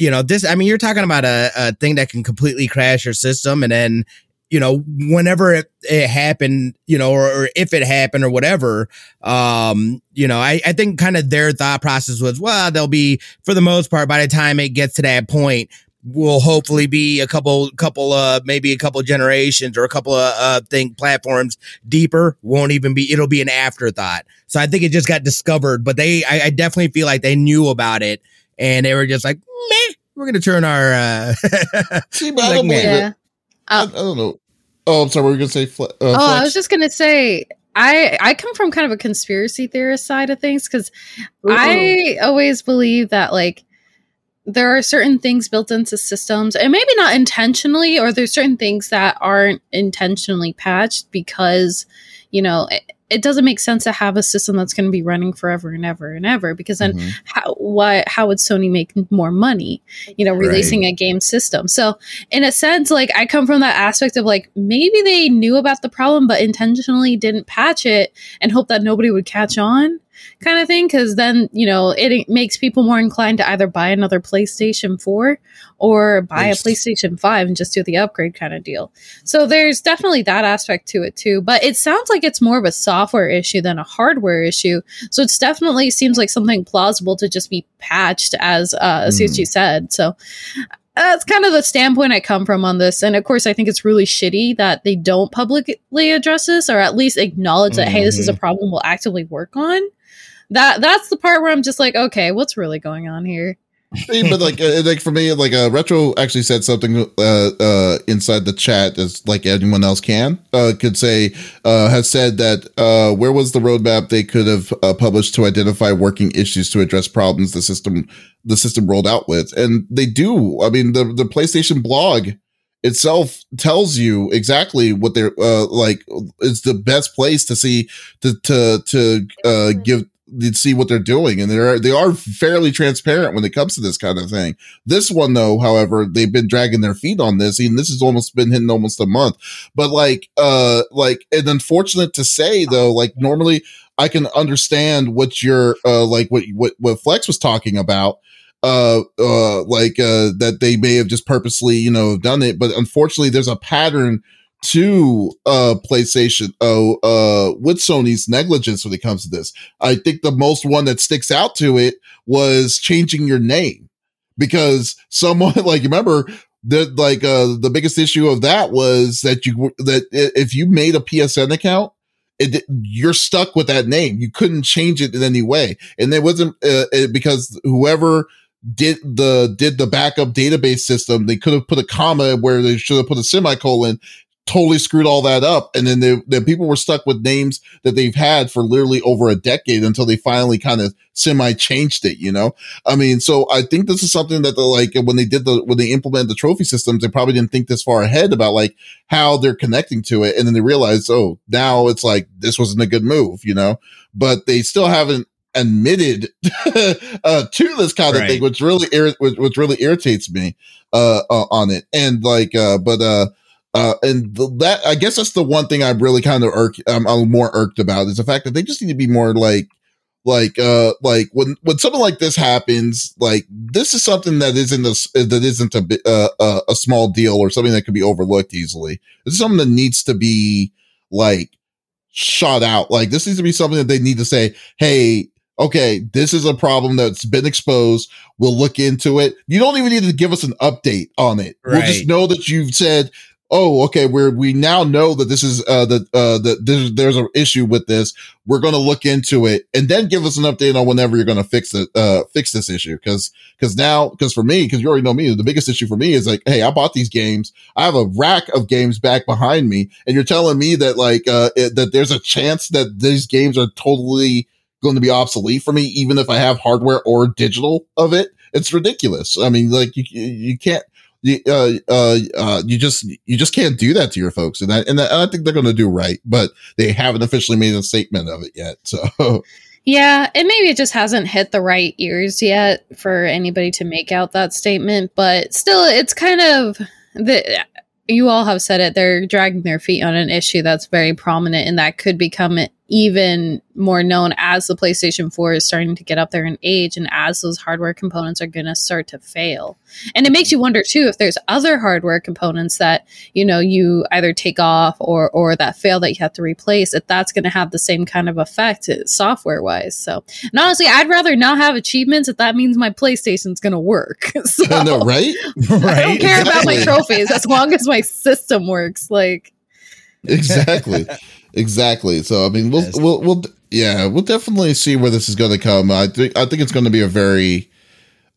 you know, this, I mean, you're talking about a, a thing that can completely crash your system. And then, you know, whenever it, it happened, you know, or, or, if it happened or whatever, um, you know, I, I think kind of their thought process was, well, they'll be, for the most part, by the time it gets to that point, will hopefully be a couple, couple, uh, maybe a couple generations or a couple of, uh, think platforms deeper won't even be, it'll be an afterthought. So I think it just got discovered, but they, I, I definitely feel like they knew about it and they were just like, meh, we're gonna turn our. uh *laughs* See, but I don't believe yeah. it. I, I, don't know. Oh, I'm sorry. We are gonna say. Fle- uh, oh, I was just gonna say. I I come from kind of a conspiracy theorist side of things because I always believe that like there are certain things built into systems and maybe not intentionally or there's certain things that aren't intentionally patched because you know it doesn't make sense to have a system that's going to be running forever and ever and ever because then mm-hmm. how what how would Sony make more money you know releasing right. a game system so in a sense like I come from that aspect of like maybe they knew about the problem but intentionally didn't patch it and hope that nobody would catch on kind of thing because then you know it makes people more inclined to either buy another playstation 4 or buy a playstation 5 and just do the upgrade kind of deal so there's definitely that aspect to it too but it sounds like it's more of a software issue than a hardware issue so it's definitely seems like something plausible to just be patched as uh as mm. you said so that's kind of the standpoint I come from on this. And of course, I think it's really shitty that they don't publicly address this or at least acknowledge that, mm-hmm. hey, this is a mm-hmm. problem we'll actively work on that that's the part where I'm just like, okay, what's really going on here? but like uh, like for me like uh retro actually said something uh uh inside the chat as like anyone else can uh could say uh has said that uh where was the roadmap they could have uh, published to identify working issues to address problems the system the system rolled out with? And they do. I mean the the playstation blog itself tells you exactly what they're uh like is the best place to see to to to uh give you see what they're doing and they're they are fairly transparent when it comes to this kind of thing. This one though however they've been dragging their feet on this and this has almost been hitting almost a month. But like uh like and unfortunate to say though like normally i can understand what you're uh like what what what flex was talking about uh uh like uh that they may have just purposely you know done it. But unfortunately there's a pattern to uh PlayStation oh uh with Sony's negligence when it comes to this. I think the most one that sticks out to it was changing your name because someone *laughs* like remember that like uh the biggest issue of that was that you that if you made a PSN account it, you're stuck with that name. You couldn't change it in any way. And it wasn't uh, it, because whoever did the did the backup database system, they could have put a comma where they should have put a semicolon totally screwed all that up. And then the, the people were stuck with names that they've had for literally over a decade until they finally kind of semi changed it, you know? I mean, so I think this is something that the like when they did the when they implemented the trophy systems, they probably didn't think this far ahead about like how they're connecting to it. And then they realized, oh, now it's like this wasn't a good move, you know? But they still haven't admitted *laughs* uh, to this kind of right. thing, which really ir- which, which, really irritates me uh, uh, on it. And like, uh, but uh, uh, and the, that I guess that's the one thing I'm really kind of irk, I'm, I'm more irked about is the fact that they just need to be more like, like, uh, like when when something like this happens, like this is something that isn't a that isn't a uh, a, a small deal or something that could be overlooked easily. This is something that needs to be like shot out. Like this needs to be something that they need to say, hey, okay, this is a problem that's been exposed. We'll look into it. You don't even need to give us an update on it. Right. We'll just know that you've said oh, okay, we're we now know that this is uh that uh that there's there's an issue with this. We're going to look into it and then give us an update on whenever you're going to fix it uh fix this issue. Because because now because for me because you already know me the biggest issue for me is like hey I bought these games. I have a rack of games back behind me and you're telling me that like uh it, that there's a chance that these games are totally going to be obsolete for me even if I have hardware or digital of it? It's ridiculous. I mean like you you can't you, uh, uh, uh, you just you just can't do that to your folks, and I and I think they're going to do right, but they haven't officially made a statement of it yet. So *laughs* yeah, and maybe it just hasn't hit the right ears yet for anybody to make out that statement, but still, it's kind of the. You all have said it. They're dragging their feet on an issue that's very prominent, and that could become even more known as the PlayStation 4 is starting to get up there in age and as those hardware components are going to start to fail. And it makes you wonder too if there's other hardware components that, you know, you either take off or or that fail that you have to replace, if that's going to have the same kind of effect uh, software-wise. So, and honestly, I'd rather not have achievements if that means my PlayStation's going to work. *laughs* so, I know, right? right. *laughs* I don't care about my trophies as long as my system works. Like, exactly *laughs* exactly so i mean we'll we'll we'll yeah we'll definitely see where this is going to come i think i think it's going to be a very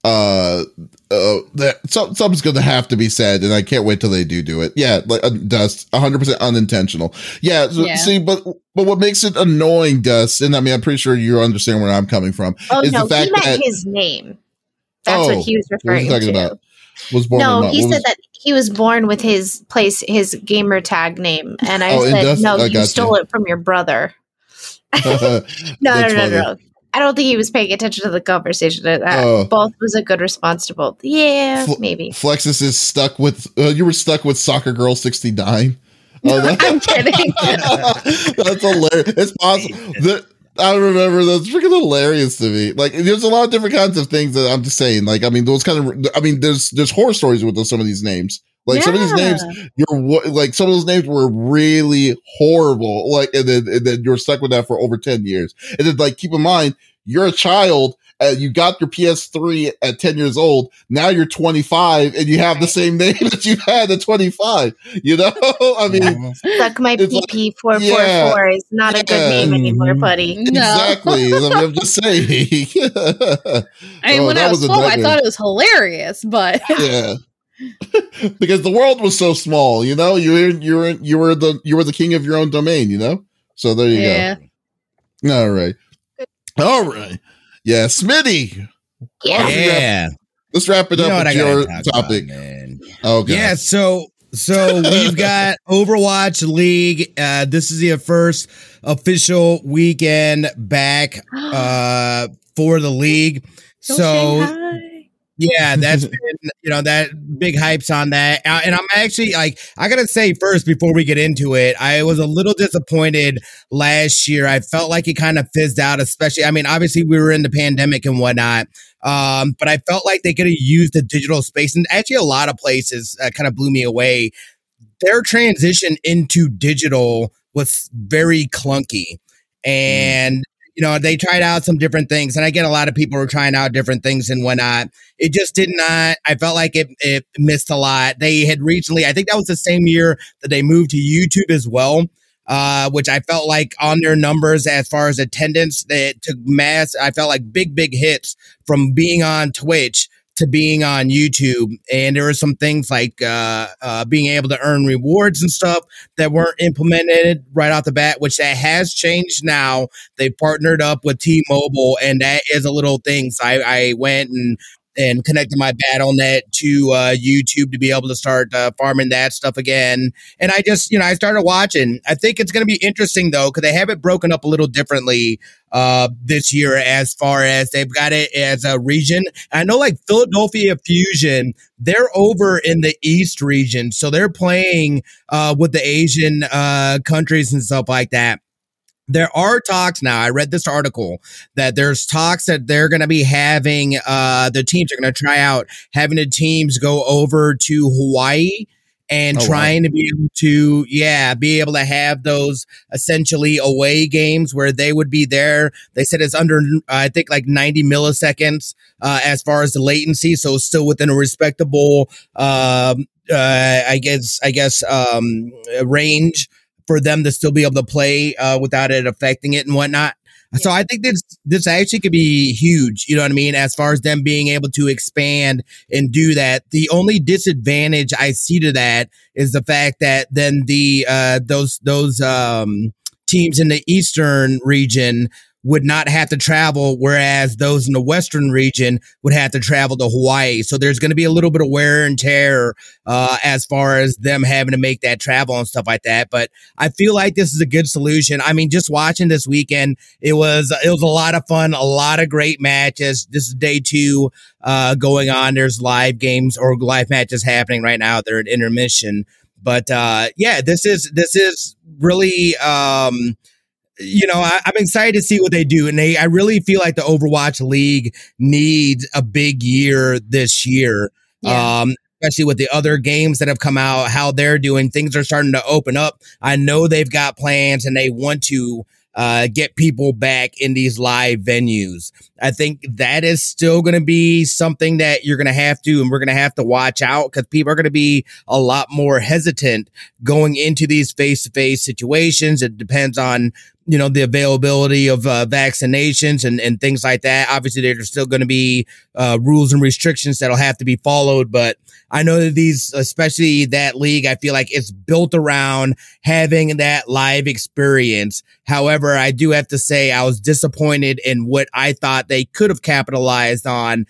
uh uh that some, something's going to have to be said and i can't wait till they do do it yeah like uh, dust 100% unintentional yeah, so, Yeah. see but but what makes it annoying dust and i mean i'm pretty sure you understand where i'm coming from Oh is no, the fact he meant that his name. That's Oh, what he was what was referring he talking to. about was born No, in what? he What said was- that he was born with his place, his gamer tag name, and I Oh, said, "No, I you stole you. it from your brother." *laughs* No, no, no, no, no. I don't think he was paying attention to the conversation. That Oh. both was a good response to both. Yeah, Fl- maybe. Flexiss is stuck with uh, you were stuck with Soccer Girl sixty nine. Oh, *laughs* that- I'm kidding. *laughs* that's hilarious. It's possible. The, I remember those freaking hilarious to me. Like, there's a lot of different kinds of things that I'm just saying. Like, I mean, those kind of. I mean, there's there's horror stories with those, some of these names. Like some of these names, you're like some of those names were really horrible. Like, and then and then you're stuck with that for over ten years. And then, like, keep in mind, you're a child. Uh, you got your PS3 at 10 years old. Now you're 25 and you have the same name *laughs* that you had at 25. You know, *laughs* I mean, Suck my It's like- PP four four four is not a good name anymore, Mhm. buddy. no. exactly. *laughs* I mean, I'm just saying. I mean, Oh, when I was, was 12, I thought it was hilarious, but yeah. because the world was so small, you know, you were you were you were the you were the king of your own domain, you know. So there you yeah. go. All right, all right, yeah, Smitty. Yeah. Yeah. Let's wrap it You up what with your topic. about, man. oh, God. Yeah, so so we've got *laughs* Overwatch League. Uh, this is the first official weekend back *gasps* uh, for the league. Go So Shanghai. Yeah, that's *laughs* been you know that big hypes on that, Uh, and I'm actually like I gotta say first before we get into it, I was a little disappointed last year. I felt like it kind of fizzed out, especially. I mean, obviously we were in the pandemic and whatnot, um, but I felt like they could have used the digital space, and actually a lot of places uh, kind of blew me away. Their transition into digital was very clunky, and you know they tried out some different things, and I get a lot of people are trying out different things and whatnot. It just did not i felt like it, it missed a lot. They had recently i think that was the same year that they moved to youtube as well uh, which i felt like on their numbers as far as attendance they took mass i felt like big big hits from being on twitch to being on youtube and there were some things like uh, uh, being able to earn rewards and stuff that weren't implemented right off the bat which that has changed now. They've partnered up with t-mobile and that is a little thing. So i, I went and and connecting my BattleNet to uh, YouTube to be able to start uh, farming that stuff again. And I just, you know, I started watching. I think it's going to be interesting though because they have it broken up a little differently uh, this year as far as they've got it as a region. I know like Philadelphia Fusion, they're over in the East region, so they're playing uh, with the Asian uh, countries and stuff like that there are talks now. I read this article that there's talks that they're going to be having uh the teams are going to try out having the teams go over to Hawaii and Oh, wow. trying to be able to yeah be able to have those essentially away games where they would be there they said it's under i think like 90 milliseconds uh, as far as the latency so still within a respectable um uh, I guess, I guess, um, range for them to still be able to play uh, without it affecting it and whatnot. So I think this this actually could be huge. You know what I mean? As far as them being able to expand and do that, the only disadvantage I see to that is the fact that then the uh, those those um, teams in the eastern region would not have to travel, whereas those in the Western region would have to travel to Hawaii. So there's going to be a little bit of wear and tear uh, as far as them having to make that travel and stuff like that. But I feel like this is a good solution. I mean, just watching this weekend, it was it was a lot of fun, a lot of great matches. This is day two uh, going on. There's live games or live matches happening right now. They're at intermission. But uh, yeah, this is this is really. Um, you know, I, am excited to see what they do, and they. I really feel like the Overwatch League needs a big year this year. Yeah. Um, especially with the other games that have come out, how they're doing. Things are starting to open up. I know they've got plans, and they want to uh, get people back in these live venues. I think that is still going to be something that you're going to have to, and we're going to have to watch out because people are going to be a lot more hesitant going into these face to face situations. It depends on you know the availability of uh, vaccinations and, and things like that. Obviously there's still going to be uh, rules and restrictions that'll have to be followed but i know that these especially that league i feel like it's built around having that live experience. However i do have to say i was disappointed in what i thought they could have capitalized on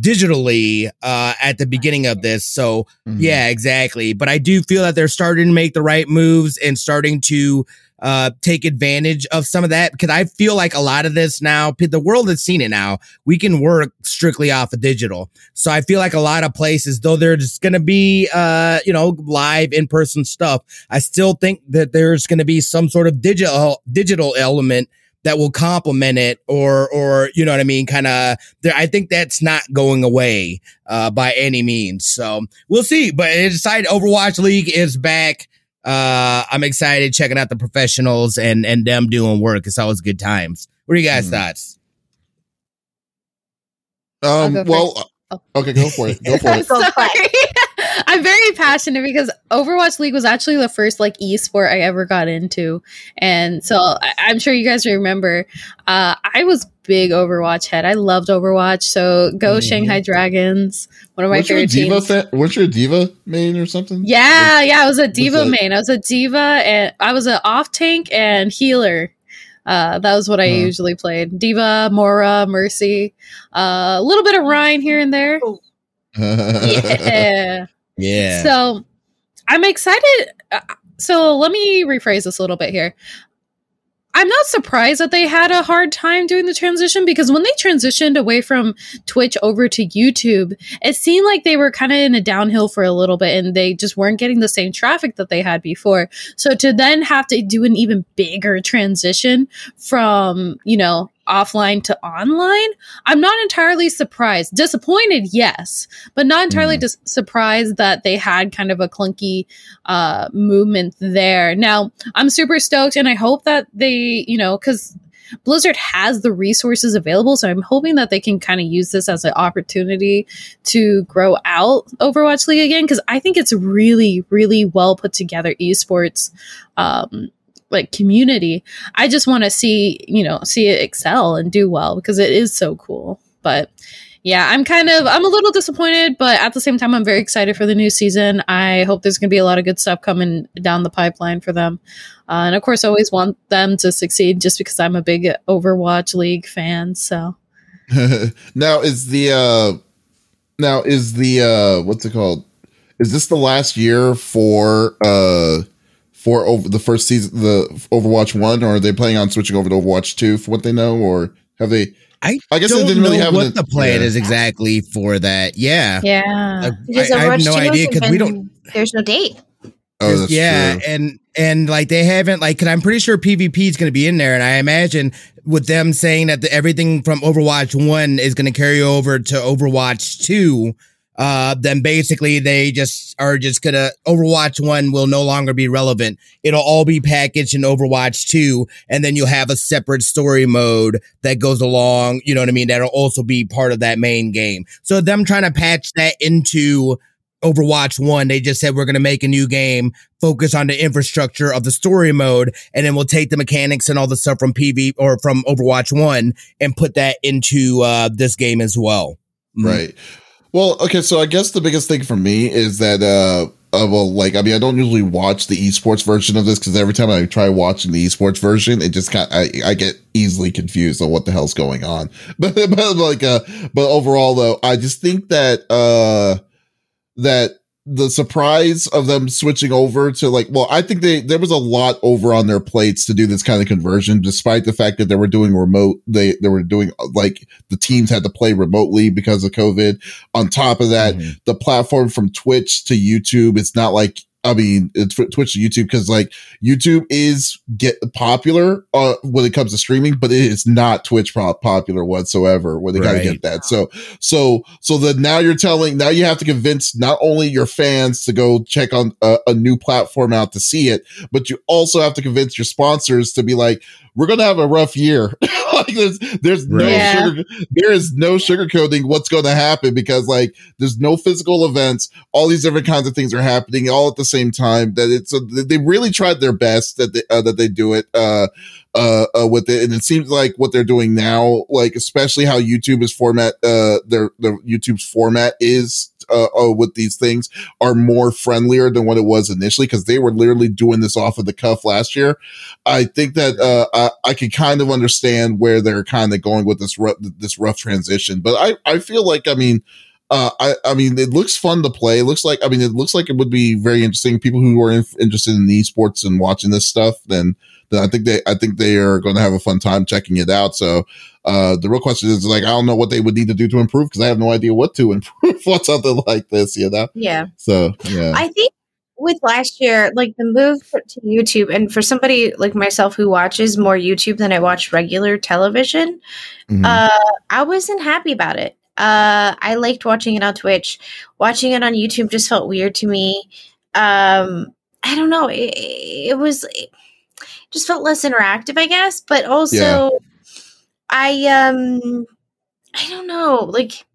digitally uh at the beginning of this. So mm-hmm. yeah exactly. But i do feel that they're starting to make the right moves and starting to uh, take advantage of some of that because I feel like a lot of this now, the world has seen it now. We can work strictly off of digital. So I feel like a lot of places, though there's going to be, uh, you know, live in person stuff, I still think that there's going to be some sort of digital, digital element that will complement it or or you know what I mean kind of I think that's not going away uh by any means so we'll see but inside Overwatch League is back uh, I'm excited checking out the professionals and and them doing work. It's always good times. What are you guys' mm. thoughts? Um, well, oh. okay, go for it. Go *laughs* for it. Sorry. I'm very passionate because Overwatch League was actually the first like esport I ever got into, and so I- am sure you guys remember. Uh, I was big Overwatch head. I loved Overwatch. So go mm-hmm. Shanghai Dragons, one of my favorite diva teams. Fa- weren't you a D.Va main or something? Yeah, yeah, I was a D.Va main. I was a D.Va, and I was an off tank and healer. Uh, that was what I uh-huh. usually played. D.Va, Moira, Mercy, uh, a little bit of Rein here and there. yeah. *laughs* *laughs* Yeah. So I'm excited. Uh, so let me rephrase this a little bit here. I'm not surprised that they had a hard time doing the transition because when they transitioned away from Twitch over to YouTube, it seemed like they were kind of in a downhill for a little bit and they just weren't getting the same traffic that they had before. So to then have to do an even bigger transition from, you know, offline to online, I'm not entirely surprised. Disappointed, yes, but not entirely mm. dis- surprised that they had kind of a clunky uh, movement there. Now, I'm super stoked, and I hope that they, you know, because Blizzard has the resources available, so I'm hoping that they can kind of use this as an opportunity to grow out Overwatch League again because I think it's really, really well put together esports um, like community. I just want to see, you know, see it excel and do well because it is so cool. But yeah, I'm kind of I'm a little disappointed, but at the same time I'm very excited for the new season. I hope there's going to be a lot of good stuff coming down the pipeline for them. Uh, and of course, I always want them to succeed just because I'm a big Overwatch League fan, so *laughs* now is the uh now is the uh what's it called? Is this the last year for uh for over the first season, the Overwatch one, or are they planning on switching over to Overwatch two for what they know, or have they? I, I guess they didn't really have what an, the plan yeah. is exactly for that. Yeah, yeah. I, I, I have no idea because we don't. There's no date. Oh, yeah, true. and and like they haven't like, cause I'm pretty sure PvP is going to be in there, and I imagine with them saying that the, everything from Overwatch one is going to carry over to Overwatch two uh, then basically they just are just gonna Overwatch one will no longer be relevant. It'll all be packaged in Overwatch two, and then you'll have a separate story mode that goes along. You know what I mean? That'll also be part of that main game. So them trying to patch that into Overwatch 1, they just said we're going to make a new game, focus on the infrastructure of the story mode, and then we'll take the mechanics and all the stuff from PV or from Overwatch 1 and put that into uh, this game as well. Mm. Right. Well, okay, so I guess the biggest thing for me is that uh uh, well, like I mean, I don't usually watch the esports version of this because every time I try watching the esports version, it just kind I, I get easily confused on what the hell's going on. *laughs* But but like uh, but overall though, I just think that uh that the surprise of them switching over to like, well, I think they, there was a lot over on their plates to do this kind of conversion, despite the fact that they were doing remote, they, they were doing like the teams had to play remotely because of COVID. On top of that, mm-hmm. the platform from Twitch to YouTube, it's not like I mean, it's Twitch to YouTube because like YouTube is get popular uh, when it comes to streaming, but it is not Twitch popular whatsoever. Where they right. got to get that. So, so, so that now you're telling now you have to convince not only your fans to go check on a, a new platform out to see it, but you also have to convince your sponsors to be like, we're gonna have a rough year. *laughs* like there's there's no yeah. sugar there is no sugarcoating what's going to happen because like there's no physical events. All these different kinds of things are happening all at the same time. That it's uh, they really tried their best that they uh, that they do it. Uh, uh, uh, with it. And it seems like what they're doing now, like especially how YouTube is format, uh, their, their YouTube's format is uh, uh, with these things are more friendlier than what it was initially because they were literally doing this off of the cuff last year. I think that uh, I, I can kind of understand where they're kind of going with this rough, this rough transition, but I I feel like I mean. Uh, I, I mean, it looks fun to play. It looks like, I mean, it looks like it would be very interesting. People who are in, interested in esports and watching this stuff, then then I think they I think they are going to have a fun time checking it out. So uh, the real question is like I don't know what they would need to do to improve because I have no idea what to *laughs* improve for something like this. You know? Yeah. So yeah, I think with last year, like the move to YouTube, and for somebody like myself who watches more YouTube than I watch regular television, mm-hmm. uh, I wasn't happy about it. Uh, I liked watching it on Twitch. Watching it on YouTube just felt weird to me. Um, I don't know. It, it was. It, just felt less interactive, I guess. But also, yeah. I um, I don't know, like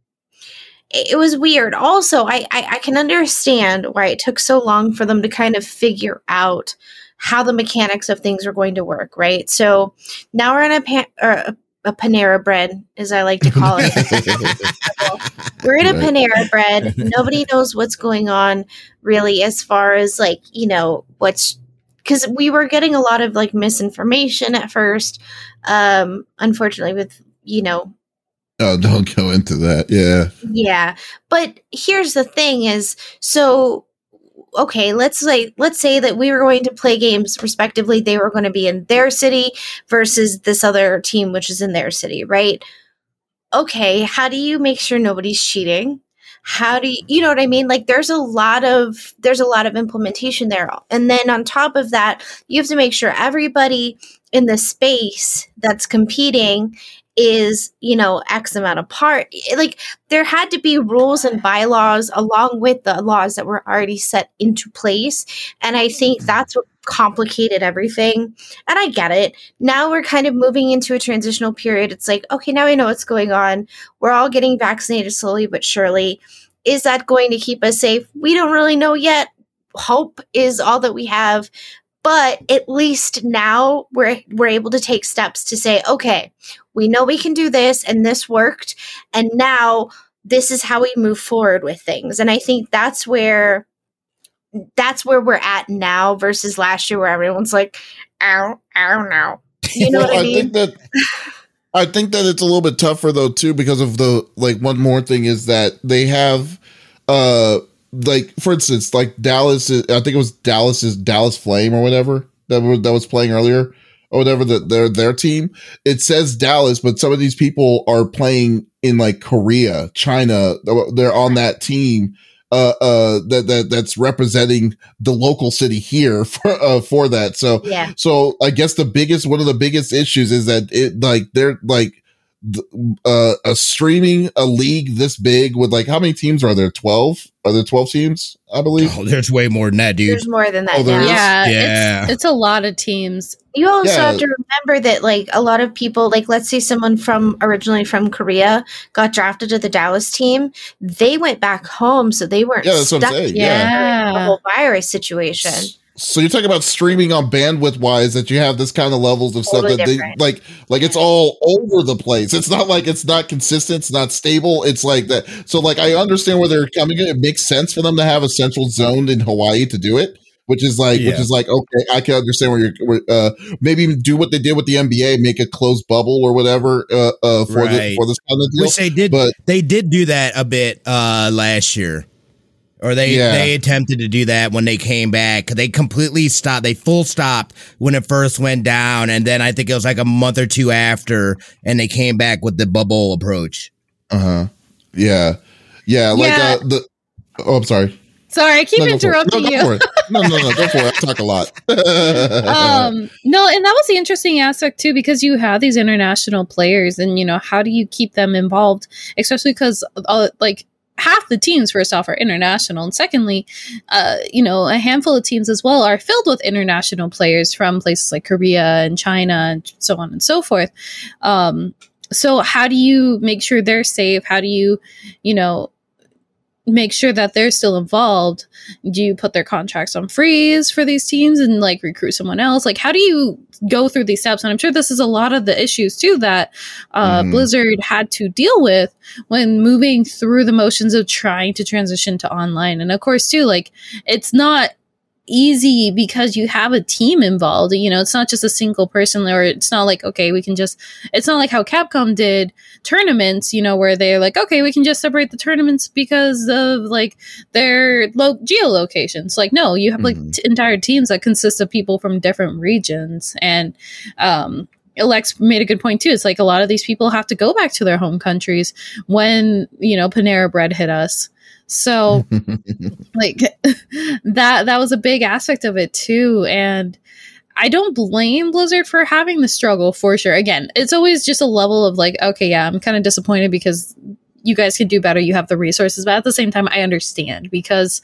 it, was weird. Also, I, I I can understand why it took so long for them to kind of figure out how the mechanics of things are going to work, right? So now we're in a pan, a, a Panera bread, as I like to call it. *laughs* we're in a Panera bread. Nobody knows what's going on really, as far as like you know what's because we were getting a lot of like misinformation at first. Um, unfortunately, with you know. Oh, don't go into that. Yeah. Yeah, but here's the thing: is so okay let's say let's say that we were going to play games respectively they were going to be in their city versus this other team which is in their city right okay how do you make sure nobody's cheating how do you, you know what I mean? Like there's a lot of there's a lot of implementation there. And then on top of that, you have to make sure everybody in the space that's competing is you know x amount apart like there had to be rules and bylaws along with the laws that were already set into place and i think mm-hmm. that's what complicated everything. And I get it. Now we're kind of moving into a transitional period. It's like, okay, now we know what's going on. We're all getting vaccinated slowly but surely. Is that going to keep us safe? We don't really know yet. Hope is all that we have. But at least now we're we're able to take steps to say, okay, we know we can do this and this worked. And now this is how we move forward with things. And I think that's where that's where we're at now versus last year where everyone's like, I don't, I don't know. You know well, what I, mean? I think that I think that it's a little bit tougher though too because of the like one more thing is that they have uh like for instance like Dallas I think it was Dallas's Dallas Flame or whatever that that was playing earlier or whatever that their their team it says Dallas but some of these people are playing in like Korea China they're on that team uh, uh, that, that that's representing the local city here *laughs* for uh, for that. So yeah. So I guess the biggest one of the biggest issues is that it like they're like uh, a streaming a league this big with like how many teams are there? Twelve? Are there twelve teams? I believe. Oh, there's way more than that, dude. There's more than that Oh, there now. is? Yeah, Yeah. It's, it's a lot of teams. You also Yeah. have to remember that, like, a lot of people, like, let's say someone from originally from Korea got drafted to the Dallas team, they went back home, so they weren't Yeah, that's what I'm stuck saying. here Yeah. during the whole virus situation. So you're talking about streaming on bandwidth wise that you have this kind of levels of Totally stuff that they like like it's all over the place. It's not like it's not consistent, it's not stable. It's like that. So like I understand where they're coming in. It makes sense for them to have a central zone in Hawaii to do it. Which is like, which is like, okay, I can understand where you're, where, uh, maybe even do what they did with the NBA, make a closed bubble or whatever, uh, uh, for the, for this kind of deal. Which they did. But they did do that a bit uh last year. Or they Yeah. they attempted to do that when they came back. They completely stopped. They full stopped when it first went down, and then I think it was like a month or two after, and they came back with the bubble approach. uh huh, yeah, yeah, like Yeah. uh, the. Oh, I'm sorry. Sorry, I keep No, go for it. interrupting no, you. Go for it. No, no, no, go for it. I talk a lot. *laughs* um no and that was the interesting aspect too because you have these international players and you know how do you keep them involved especially because uh, like half the teams first off are international. And secondly uh you know a handful of teams as well are filled with international players from places like korea and china and so on and so forth. Um so how do you make sure they're safe? How do you you know make sure that they're still involved. Do you put their contracts on freeze for these teams and like recruit someone else? Like how do you go through these steps? And i'm sure this is a lot of the issues too that uh, Mhm. blizzard had to deal with when moving through the motions of trying to transition to online. And of course too like it's not easy because you have a team involved you know it's not just a single person or it's not like okay we can just it's not like how capcom did tournaments you know where they're like okay we can just separate the tournaments because of like their lo- geolocations. Like, no, you have like Mhm. t- entire teams that consist of people from different regions. And um, Alex made a good point too. It's like a lot of these people have to go back to their home countries when you know Panera Bread hit us. So like *laughs* that that was a big aspect of it too and I don't blame Blizzard for having the struggle for sure. Again, it's always just a level of like, okay, yeah, I'm kind of disappointed because you guys can do better. You have the resources, but at the same time, I understand because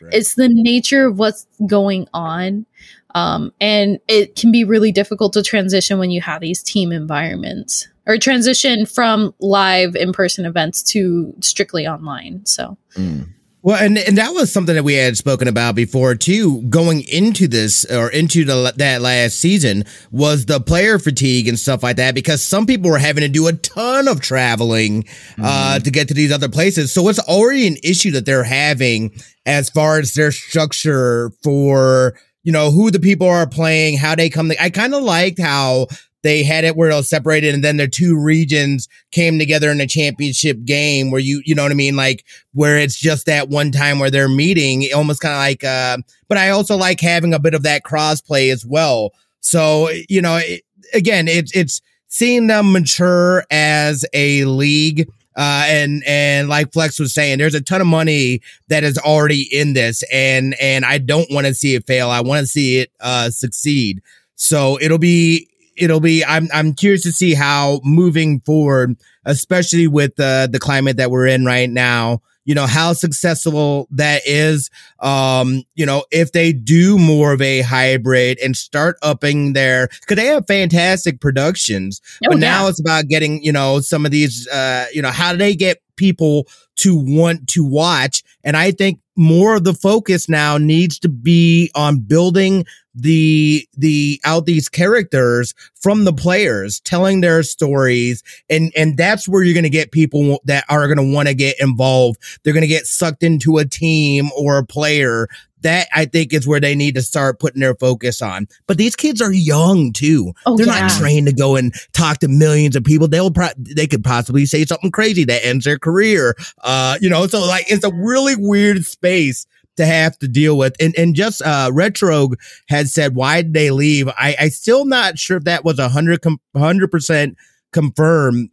Right. it's the nature of what's going on. Um, and it can be really difficult to transition when you have these team environments or transition from live in person events to strictly online. So, Mm. Well, and and that was something that we had spoken about before too. Going into this or into the that last season was the player fatigue and stuff like that because some people were having to do a ton of traveling uh, to get to these other places. So it's already an issue that they're having as far as their structure for you know who the people are playing, how they come. I kind of liked how they had it where it was separated and then the two regions came together in a championship game where you you know what I mean like where it's just that one time where they're meeting almost kind of like uh but I also like having a bit of that cross play as well so you know it, again it's it's seeing them mature as a league uh, and and like Flex was saying, there's a ton of money that is already in this, and and I don't want to see it fail. I want to see it uh, succeed. So it'll be it'll be. I'm I'm curious to see how moving forward, especially with the the climate that we're in right now. You know how successful that is. Um, you know if they do more of a hybrid and start upping their because they have fantastic productions Oh, but yeah. now it's about getting you know some of these uh you know how do they get people to want to watch and i think more of the focus now needs to be on building the the out these characters from the players telling their stories and and that's where you're going to get people that are going to want to get involved they're going to get sucked into a team or a player that I think is where they need to start putting their focus on. But these kids are young too. Oh, They're yeah. not trained to go and talk to millions of people. They'll pro- they could possibly say something crazy that ends their career. Uh, you know, so like it's a really weird space to have to deal with. And and just uh Retro had said why did they leave? I I still not sure if that was a hundred hundred percent confirmed.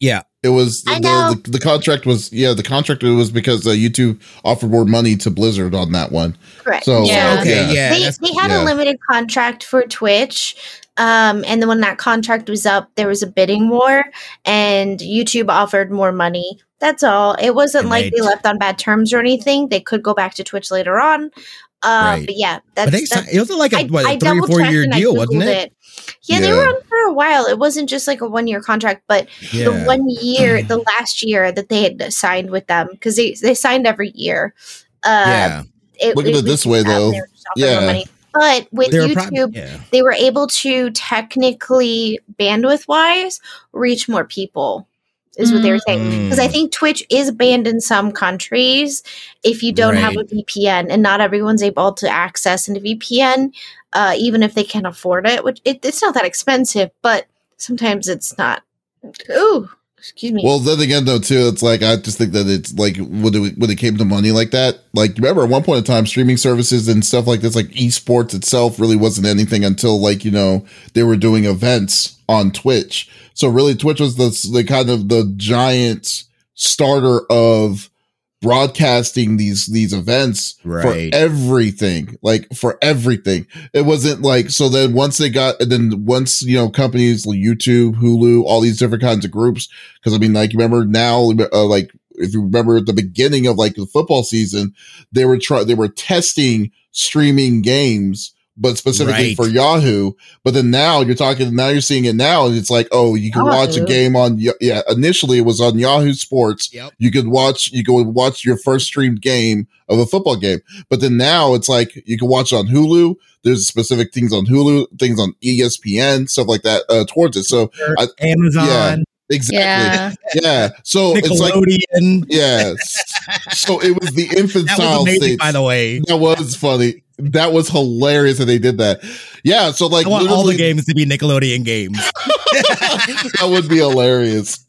Yeah. It was the, the the contract was yeah the contract was because uh, YouTube offered more money to Blizzard on that one. Correct. So Yeah. Okay, yeah. they, they had yeah. a limited contract for Twitch. Um, and then when that contract was up, there was a bidding war, and YouTube offered more money. That's all. It wasn't like they Right. left on bad terms or anything. They could go back to Twitch later on. Uh, Right. But yeah, that's, But they, that's it was like a, what, a three or double four checked year deal, wasn't Googled it? Yeah, they were on for a while. It wasn't just like a one year contract, but the one year, *clears throat* the last year that they had signed with them, because they, they signed every year. Uh, yeah. it, Look at it this way, though. they were just offering more Yeah. But with They were YouTube, prob- yeah. they were able to technically, bandwidth wise, reach more people, is what they were saying. Because I Mm. think Twitch is banned in some countries if you don't have a VPN, and not everyone's able to access into VPN, uh, even if they can afford it. Which it, it's not that expensive, but sometimes it's not. Ooh, excuse me. Well, then again, though, too, it's like I just think that it's like when it, when it came to money like that. Like, remember at one point in time, streaming services and stuff like this, like esports itself, really wasn't anything until like you know they were doing events on Twitch. So really, Twitch was the the kind of the giant starter of broadcasting these these events Right. for everything like for everything it wasn't like so then once they got and then once you know companies like youtube hulu all these different kinds of groups because i mean like remember now uh, like if you remember at the beginning of like the football season they were trying they were testing streaming games but specifically Right. for yahoo. But then now you're talking now you're seeing it now and it's like oh you can watch a game on yeah initially it was on yahoo sports. Yep. you could watch you could watch your first streamed game of a football game. But then now it's like you can watch it on hulu. There's specific things on hulu things on espn stuff like that uh towards it. So I- Amazon, exactly Yeah. yeah, so it's like Nickelodeon. yeah so it was the *laughs* that was infantile amazing, stage by the way. that was funny that was hilarious that they did that yeah so like I want all the games to be Nickelodeon games. *laughs* that would be hilarious.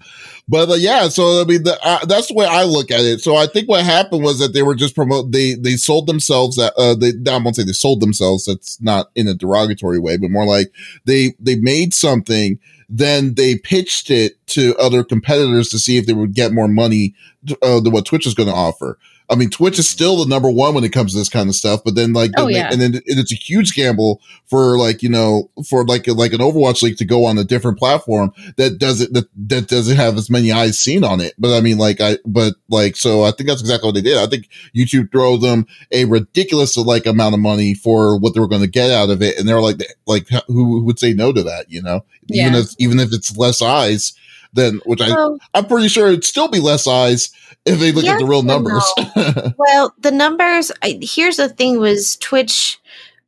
But uh, yeah, so I mean, the, uh, that's the way I look at it. So I think what happened was that they were just promote they they sold themselves. that uh, they I won't say they sold themselves. That's not in a derogatory way, but more like they they made something, then they pitched it to other competitors to see if they would get more money uh, than what Twitch is going to offer. I mean, Twitch is still the number one when it comes to this kind of stuff, but then like, Oh, yeah. and then it's a huge gamble for like you know for like like an Overwatch League to go on a different platform that doesn't that, that doesn't have as many eyes seen on it. But I mean, like I but like so I think that's exactly what they did. I think YouTube throw them a ridiculous like amount of money for what they were going to get out of it, and they're like like who, who would say no to that? You know, yeah. even if even if it's less eyes. Then, which I, Well, I'm pretty sure it'd still be less eyes if they look at the real numbers. *laughs* Well, the numbers. I, here's the thing: was Twitch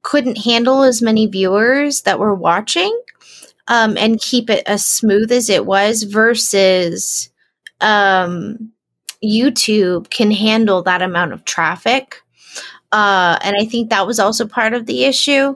couldn't handle as many viewers that were watching, um, and keep it as smooth as it was. Versus, um, YouTube can handle that amount of traffic, uh, and I think that was also part of the issue.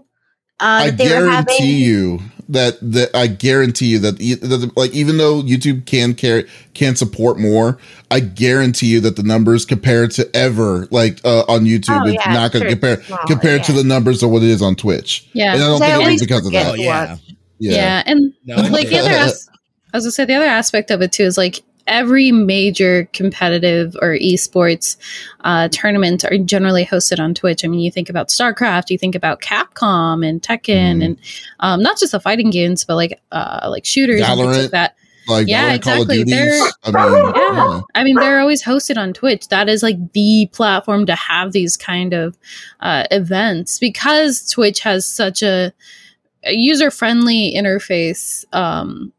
Uh, I that they were guarantee you that that I guarantee you that, e- that like even though YouTube can carry can support more, I guarantee you that the numbers compared to ever like uh, on YouTube, Oh, it's yeah, not going to sure, compare it's small, compared to the numbers of what it is on Twitch. Yeah. And I don't So I think it was because of that. Oh yeah. Yeah. Yeah, and No, like the other, yeah. as- I was gonna say the other aspect of it too is like every major competitive or esports uh, tournament are generally hosted on Twitch. I mean, you think about StarCraft, you think about Capcom and Tekken, Mhm. and um, not just the fighting games, but like uh, like shooters and things like that. Like Yeah, Valorant, exactly. They're- I mean, *laughs* Yeah. yeah. I mean, they're always hosted on Twitch. That is like the platform to have these kind of uh, events because Twitch has such a, a user friendly interface. Um,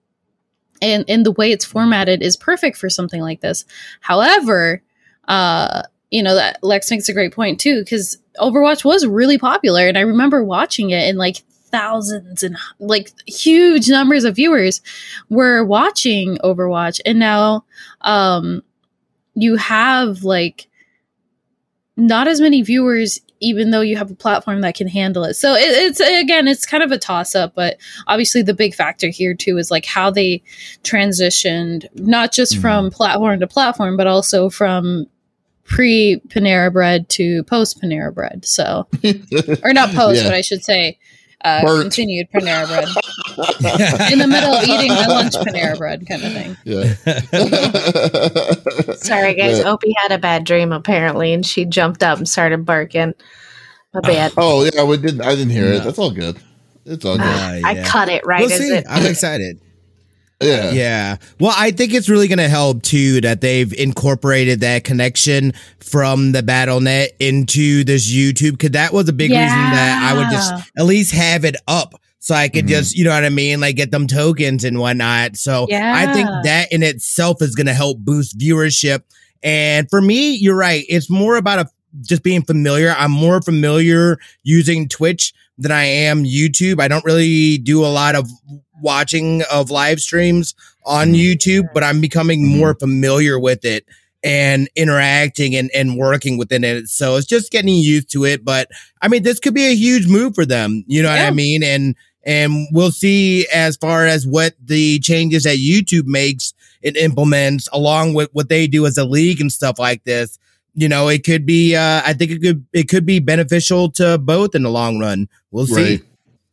and, and the way it's formatted is perfect for something like this. However, uh, you know, that Lex makes a great point too, because Overwatch was really popular. And I remember watching it and like thousands and like huge numbers of viewers were watching Overwatch. And now, um, you have like not as many viewers even though you have a platform that can handle it so it, it's again it's kind of a toss up but obviously the big factor here too is like how they transitioned not just Mhm. from platform to platform but also from pre panera bread to post panera bread so *laughs* or not post Yeah. but i should say uh, continued panera bread *laughs* in the middle of eating my lunch panera bread kind of thing Yeah. *laughs* Sorry, guys. Yeah. Opie had a bad dream apparently, and she jumped up and started barking. My bad. *laughs* Oh yeah, we didn't. I didn't hear it. That's all good. It's all good. Uh, I yeah. cut it right We'll as see. it. I'm excited. Yeah. Yeah. Well, I think it's really going to help too that they've incorporated that connection from the BattleNet into this YouTube because that was a big reason that I would just at least have it up so I could Mhm. just, you know what I mean, like get them tokens and whatnot. So yeah. I think that in itself is going to help boost viewership. And for me, you're right. It's more about a, just being familiar. I'm more familiar using Twitch than I am YouTube. I don't really do a lot of watching of live streams on Mhm. YouTube, but I'm becoming Mhm. more familiar with it and interacting and, and working within it. So it's just getting used to it. But I mean, this could be a huge move for them. You know what I mean? And and we'll see as far as what the changes that YouTube makes and implements along with what they do as a league and stuff like this. You know, it could be uh I think it could it could be beneficial to both in the long run. We'll see.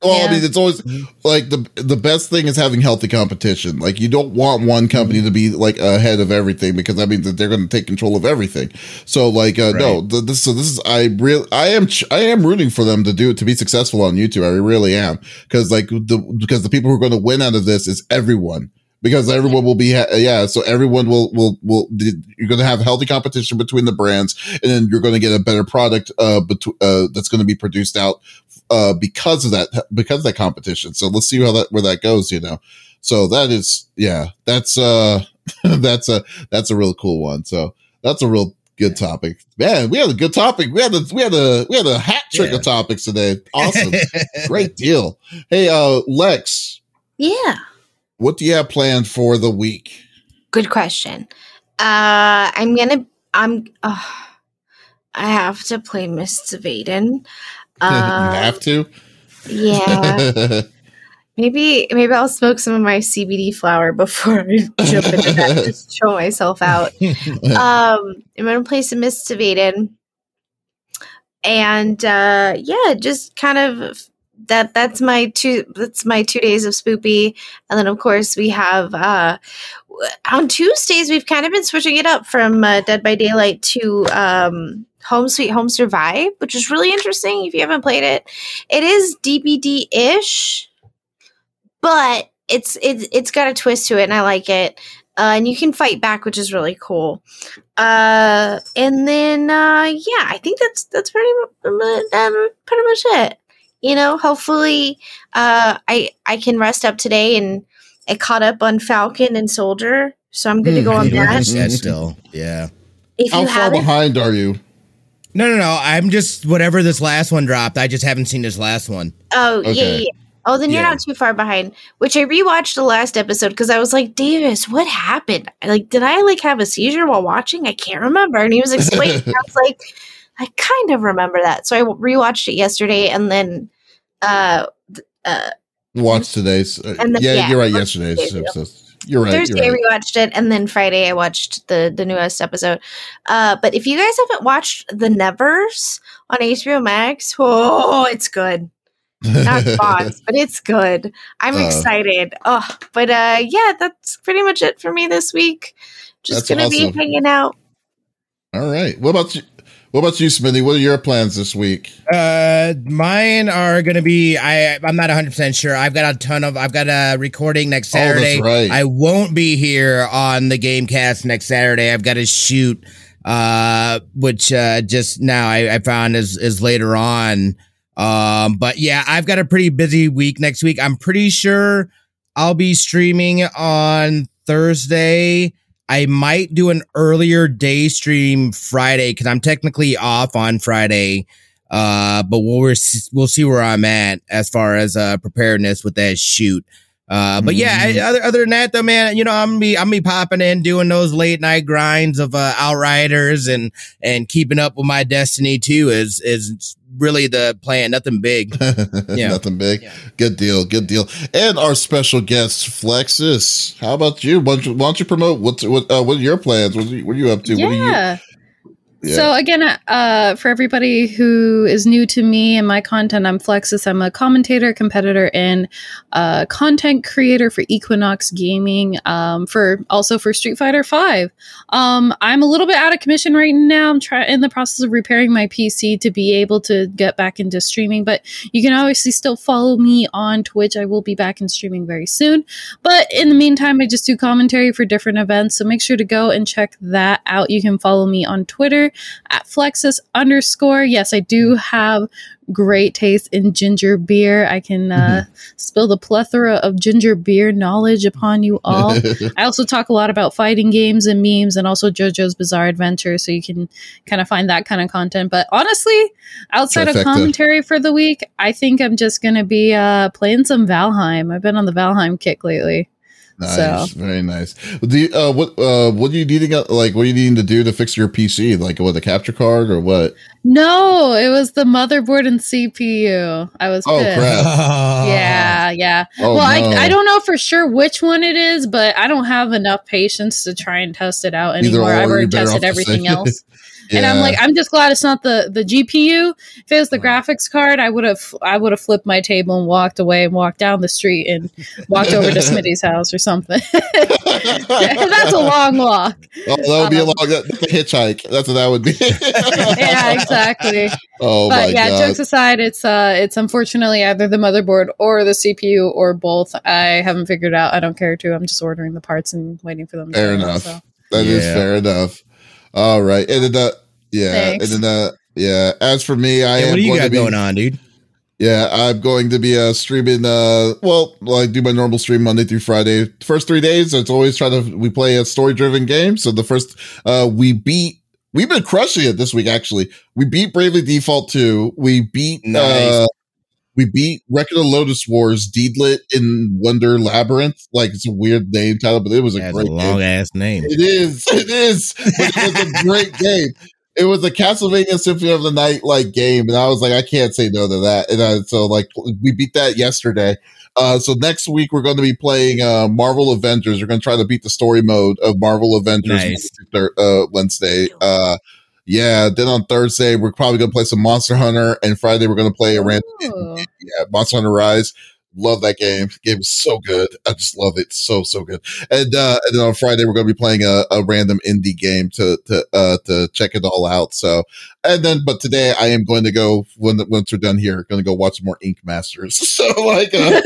Right. Well, I mean, it's always like the the best thing is having healthy competition. Like you don't want one company to be like ahead of everything because that means that they're going to take control of everything. So like, uh, no, th- this so this is I real I am ch- I am rooting for them to do to be successful on YouTube. I really am because like the because the people who are going to win out of this is everyone. Because everyone will be, ha- yeah. So everyone will, will, will. You're going to have healthy competition between the brands, and then you're going to get a better product, uh, between, uh, that's going to be produced out uh, because of that because of that competition. So let's see how that where that goes. You know, so that is yeah, that's uh *laughs* that's a that's a real cool one. So that's a real good topic. Man, we had a good topic. We had a we had a we had a hat trick Yeah. of topics today. Awesome, *laughs* great deal. Hey, uh, Lex, Yeah. What do you have planned for the week? Good question. Uh, I'm gonna. I'm. Uh, I have to play Mists of Aiden. *laughs* you Uh, have to. yeah. *laughs* Maybe maybe I'll smoke some of my CBD flower before I jump into that. Just *laughs* show myself out. Um, I'm gonna play some Mists of Aiden, and uh, yeah, just kind of that. That's my two. That's my two days of spoopy, and then of course we have uh, on Tuesdays we've kind of been switching it up from uh, Dead by Daylight to um, Home Sweet Home Survive, which is really interesting. If you haven't played it, it is DBD ish, but it's it's it's got a twist to it, and I like it. Uh, and you can fight back, which is really cool. Uh, and then uh, yeah, I think that's that's pretty pretty much it. You know, hopefully, uh, I I can rest up today and I caught up on Falcon and Soldier, so I'm good to go on *laughs* You that. watched that still. Yeah. If How far behind are you? No, no, no. I'm just whatever this last one dropped. I just haven't seen this last one. oh yeah, Okay. yeah, yeah. Oh, then you're Yeah. not too far behind. Which I rewatched the last episode because I was like, Davies, what happened? Like, did I like have a seizure while watching? I can't remember. And he was explaining. I was like, I kind of remember that. So I rewatched it yesterday, and then, uh, uh, Watch today's. Uh, And then- yeah, yeah, you're right. Yesterday's episode. You're right. Thursday You're right. I rewatched it, and then Friday I watched the the newest episode. Uh, but if you guys haven't watched The Nevers on HBO Max, oh, it's good. Not *laughs* bots, but it's good. I'm Uh. excited. Oh, but uh, yeah, that's pretty much it for me this week. Just gonna awesome. be hanging out. All right. What about you? What about you, Smitty? What are your plans this week? Uh, mine are gonna be. I I'm not 100 percent sure. I've got a ton of. I've got a recording next Saturday. Oh, that's Saturday. right. I won't be here on the GameCast next Saturday. I've got to shoot. Uh, which uh just now I, I found is is later on. Um, but yeah, I've got a pretty busy week next week. I'm pretty sure I'll be streaming on Thursday. I might do an earlier day stream Friday because I'm technically off on Friday. Uh, but we'll we'll see where I'm at as far as uh preparedness with that shoot. Uh, but yeah, I, other other than that though, man, you know, I'm gonna be I'm gonna be popping in doing those late night grinds of uh, Outriders and and keeping up with my Destiny too is is really the plan. Nothing big. *laughs* Yeah. Nothing big. Yeah. Good deal. Good deal. And our special guest, Flexiss. How about you? Why don't you, why don't you promote what's what? Uh, what are your plans? What are you, what are you up to? What are you? Yeah. So again, uh, for everybody who is new to me and my content, I'm Flexiss. I'm a commentator, competitor, and uh, content creator for Equinox Gaming. Um, for also for Street Fighter Five. Um, I'm a little bit out of commission right now. I'm in the process of repairing my PC to be able to get back into streaming. But you can obviously still follow me on Twitch. I will be back in streaming very soon. But in the meantime, I just do commentary for different events. So make sure to go and check that out. You can follow me on Twitter at Flexiss underscore. Yes, I do have great taste in ginger beer. I can uh, spill the plethora of ginger beer knowledge upon you *laughs* all. I also talk a lot about fighting games and memes and also JoJo's Bizarre Adventure, so you can kind of find that kind of content. But honestly, outside Trifecta. of commentary for the week, I think I'm just going to be uh, playing some Valheim. I've been on the Valheim kick lately. Nice, very nice. Do you, uh, what uh, what are you needing? Like, what are you needing to do to fix your PC? Like, what a capture card or what? No, it was the motherboard and CPU. I was Oh, pissed. crap. Yeah, *laughs* yeah. Oh, well, no. I, I don't know for sure which one it is, but I don't have enough patience to try and test it out anymore. or, I've already tested everything say- *laughs* else. And I'm like, I'm just glad it's not the the GPU. If it was the graphics card, I would have I would have flipped my table and walked away and walked down the street and walked over to *laughs* Smitty's house or something. *laughs* *laughs* That's a long walk. Oh, that would be a Um, long. That's a hitchhike. That's what that would be. Yeah, exactly. Oh my but yeah, god. jokes aside, it's uh it's unfortunately either the motherboard or the CPU or both. I haven't figured out. I don't care to. I'm just ordering the parts and waiting for them. to Fair come out, enough. so. That is Yeah. fair enough. All right, and then uh, yeah, Thanks. and then uh, yeah. As for me, I Yeah, am what do you going got to be, going on, dude? Yeah, I'm going to be uh streaming uh well, like do my normal stream Monday through Friday. First 3 days, it's always try to we play a story-driven game. So the first uh we beat we've been crushing it this week actually. We beat Bravely Default 2. We beat Nice. uh we beat Record of Lodoss Wars Deedlit in Wonder Labyrinth. Like it's a weird name title, but it was a That's a great game. long ass name. It is. *laughs* It is. But it was a great game. It was a Castlevania Symphony of the Night like game, and I was like, I can't say no to that. And I, so like we beat that yesterday. Uh, so next week we're going to be playing uh, Marvel Avengers. We're going to try to beat the story mode of Marvel Avengers Nice. Uh, Wednesday. Uh, yeah. Then on Thursday we're probably going to play some Monster Hunter, and Friday we're going to play a random yeah, Monster Hunter Rise. Love that game. The game is so good. I just love it. So so good. And uh and then on Friday we're gonna be playing a, a random indie game to to uh to check it all out. So and then but today I am going to go when once we're done here, gonna go watch some more Ink Masters. *laughs* So like uh,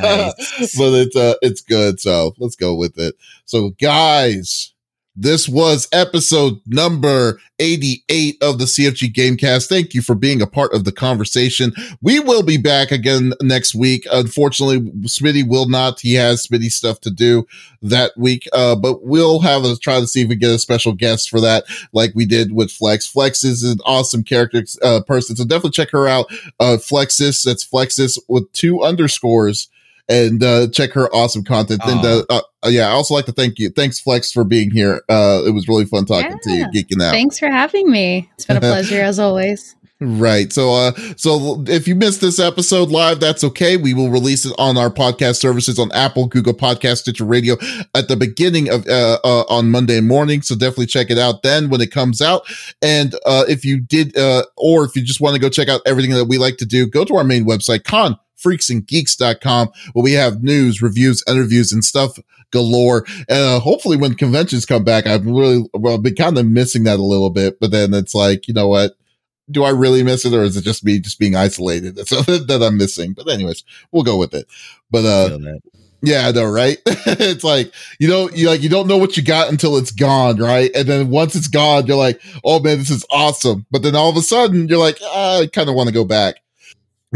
Nice. *laughs* *laughs* but it's uh it's good. So let's go with it. So guys, this was episode number 88 of the CFG Gamecast. Thank you for being a part of the conversation. We will be back again next week. Unfortunately, Smitty will not. He has Smitty stuff to do that week. Uh, but we'll have a try to see if we get a special guest for that, like we did with Flex. Flex is an awesome character uh, person, so definitely check her out. Uh, Flexiss, that's Flexiss with two underscores and uh, check her awesome content. And uh, uh, yeah, I also like to thank you. Thanks, Flex, for being here. Uh, it was really fun talking to you, geeking out. Thanks for having me. It's been a *laughs* pleasure as always. Right. So, uh, so if you missed this episode live, that's okay. We will release it on our podcast services on Apple, Google Podcast, Stitcher Radio at the beginning of, uh, uh on Monday morning. So definitely check it out then when it comes out. And, uh, if you did, uh, or if you just want to go check out everything that we like to do, go to our main website, con freaksandgeeks.com where we have news, reviews, interviews, and stuff galore. And uh, hopefully, when conventions come back, I've really, well, been kind of missing that a little bit. But then it's like, you know what? Do I really miss it, or is it just me just being isolated That's *laughs* that I'm missing? But anyways, we'll go with it. But uh, yeah, I know, right? *laughs* it's like you know, you like you don't know what you got until it's gone, right? And then once it's gone, you're like, oh man, this is awesome. But then all of a sudden, you're like, ah, I kind of want to go back.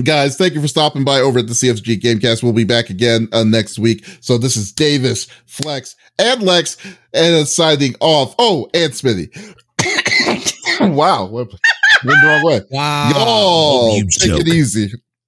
Guys, thank you for stopping by over at the CFG Gamecast. We'll be back again uh, next week. So this is Davies, Flex, and Lex, and uh, signing off. Oh, and Smitty. *coughs* wow, went the wrong way. Wow. Y'all, take joke. it easy.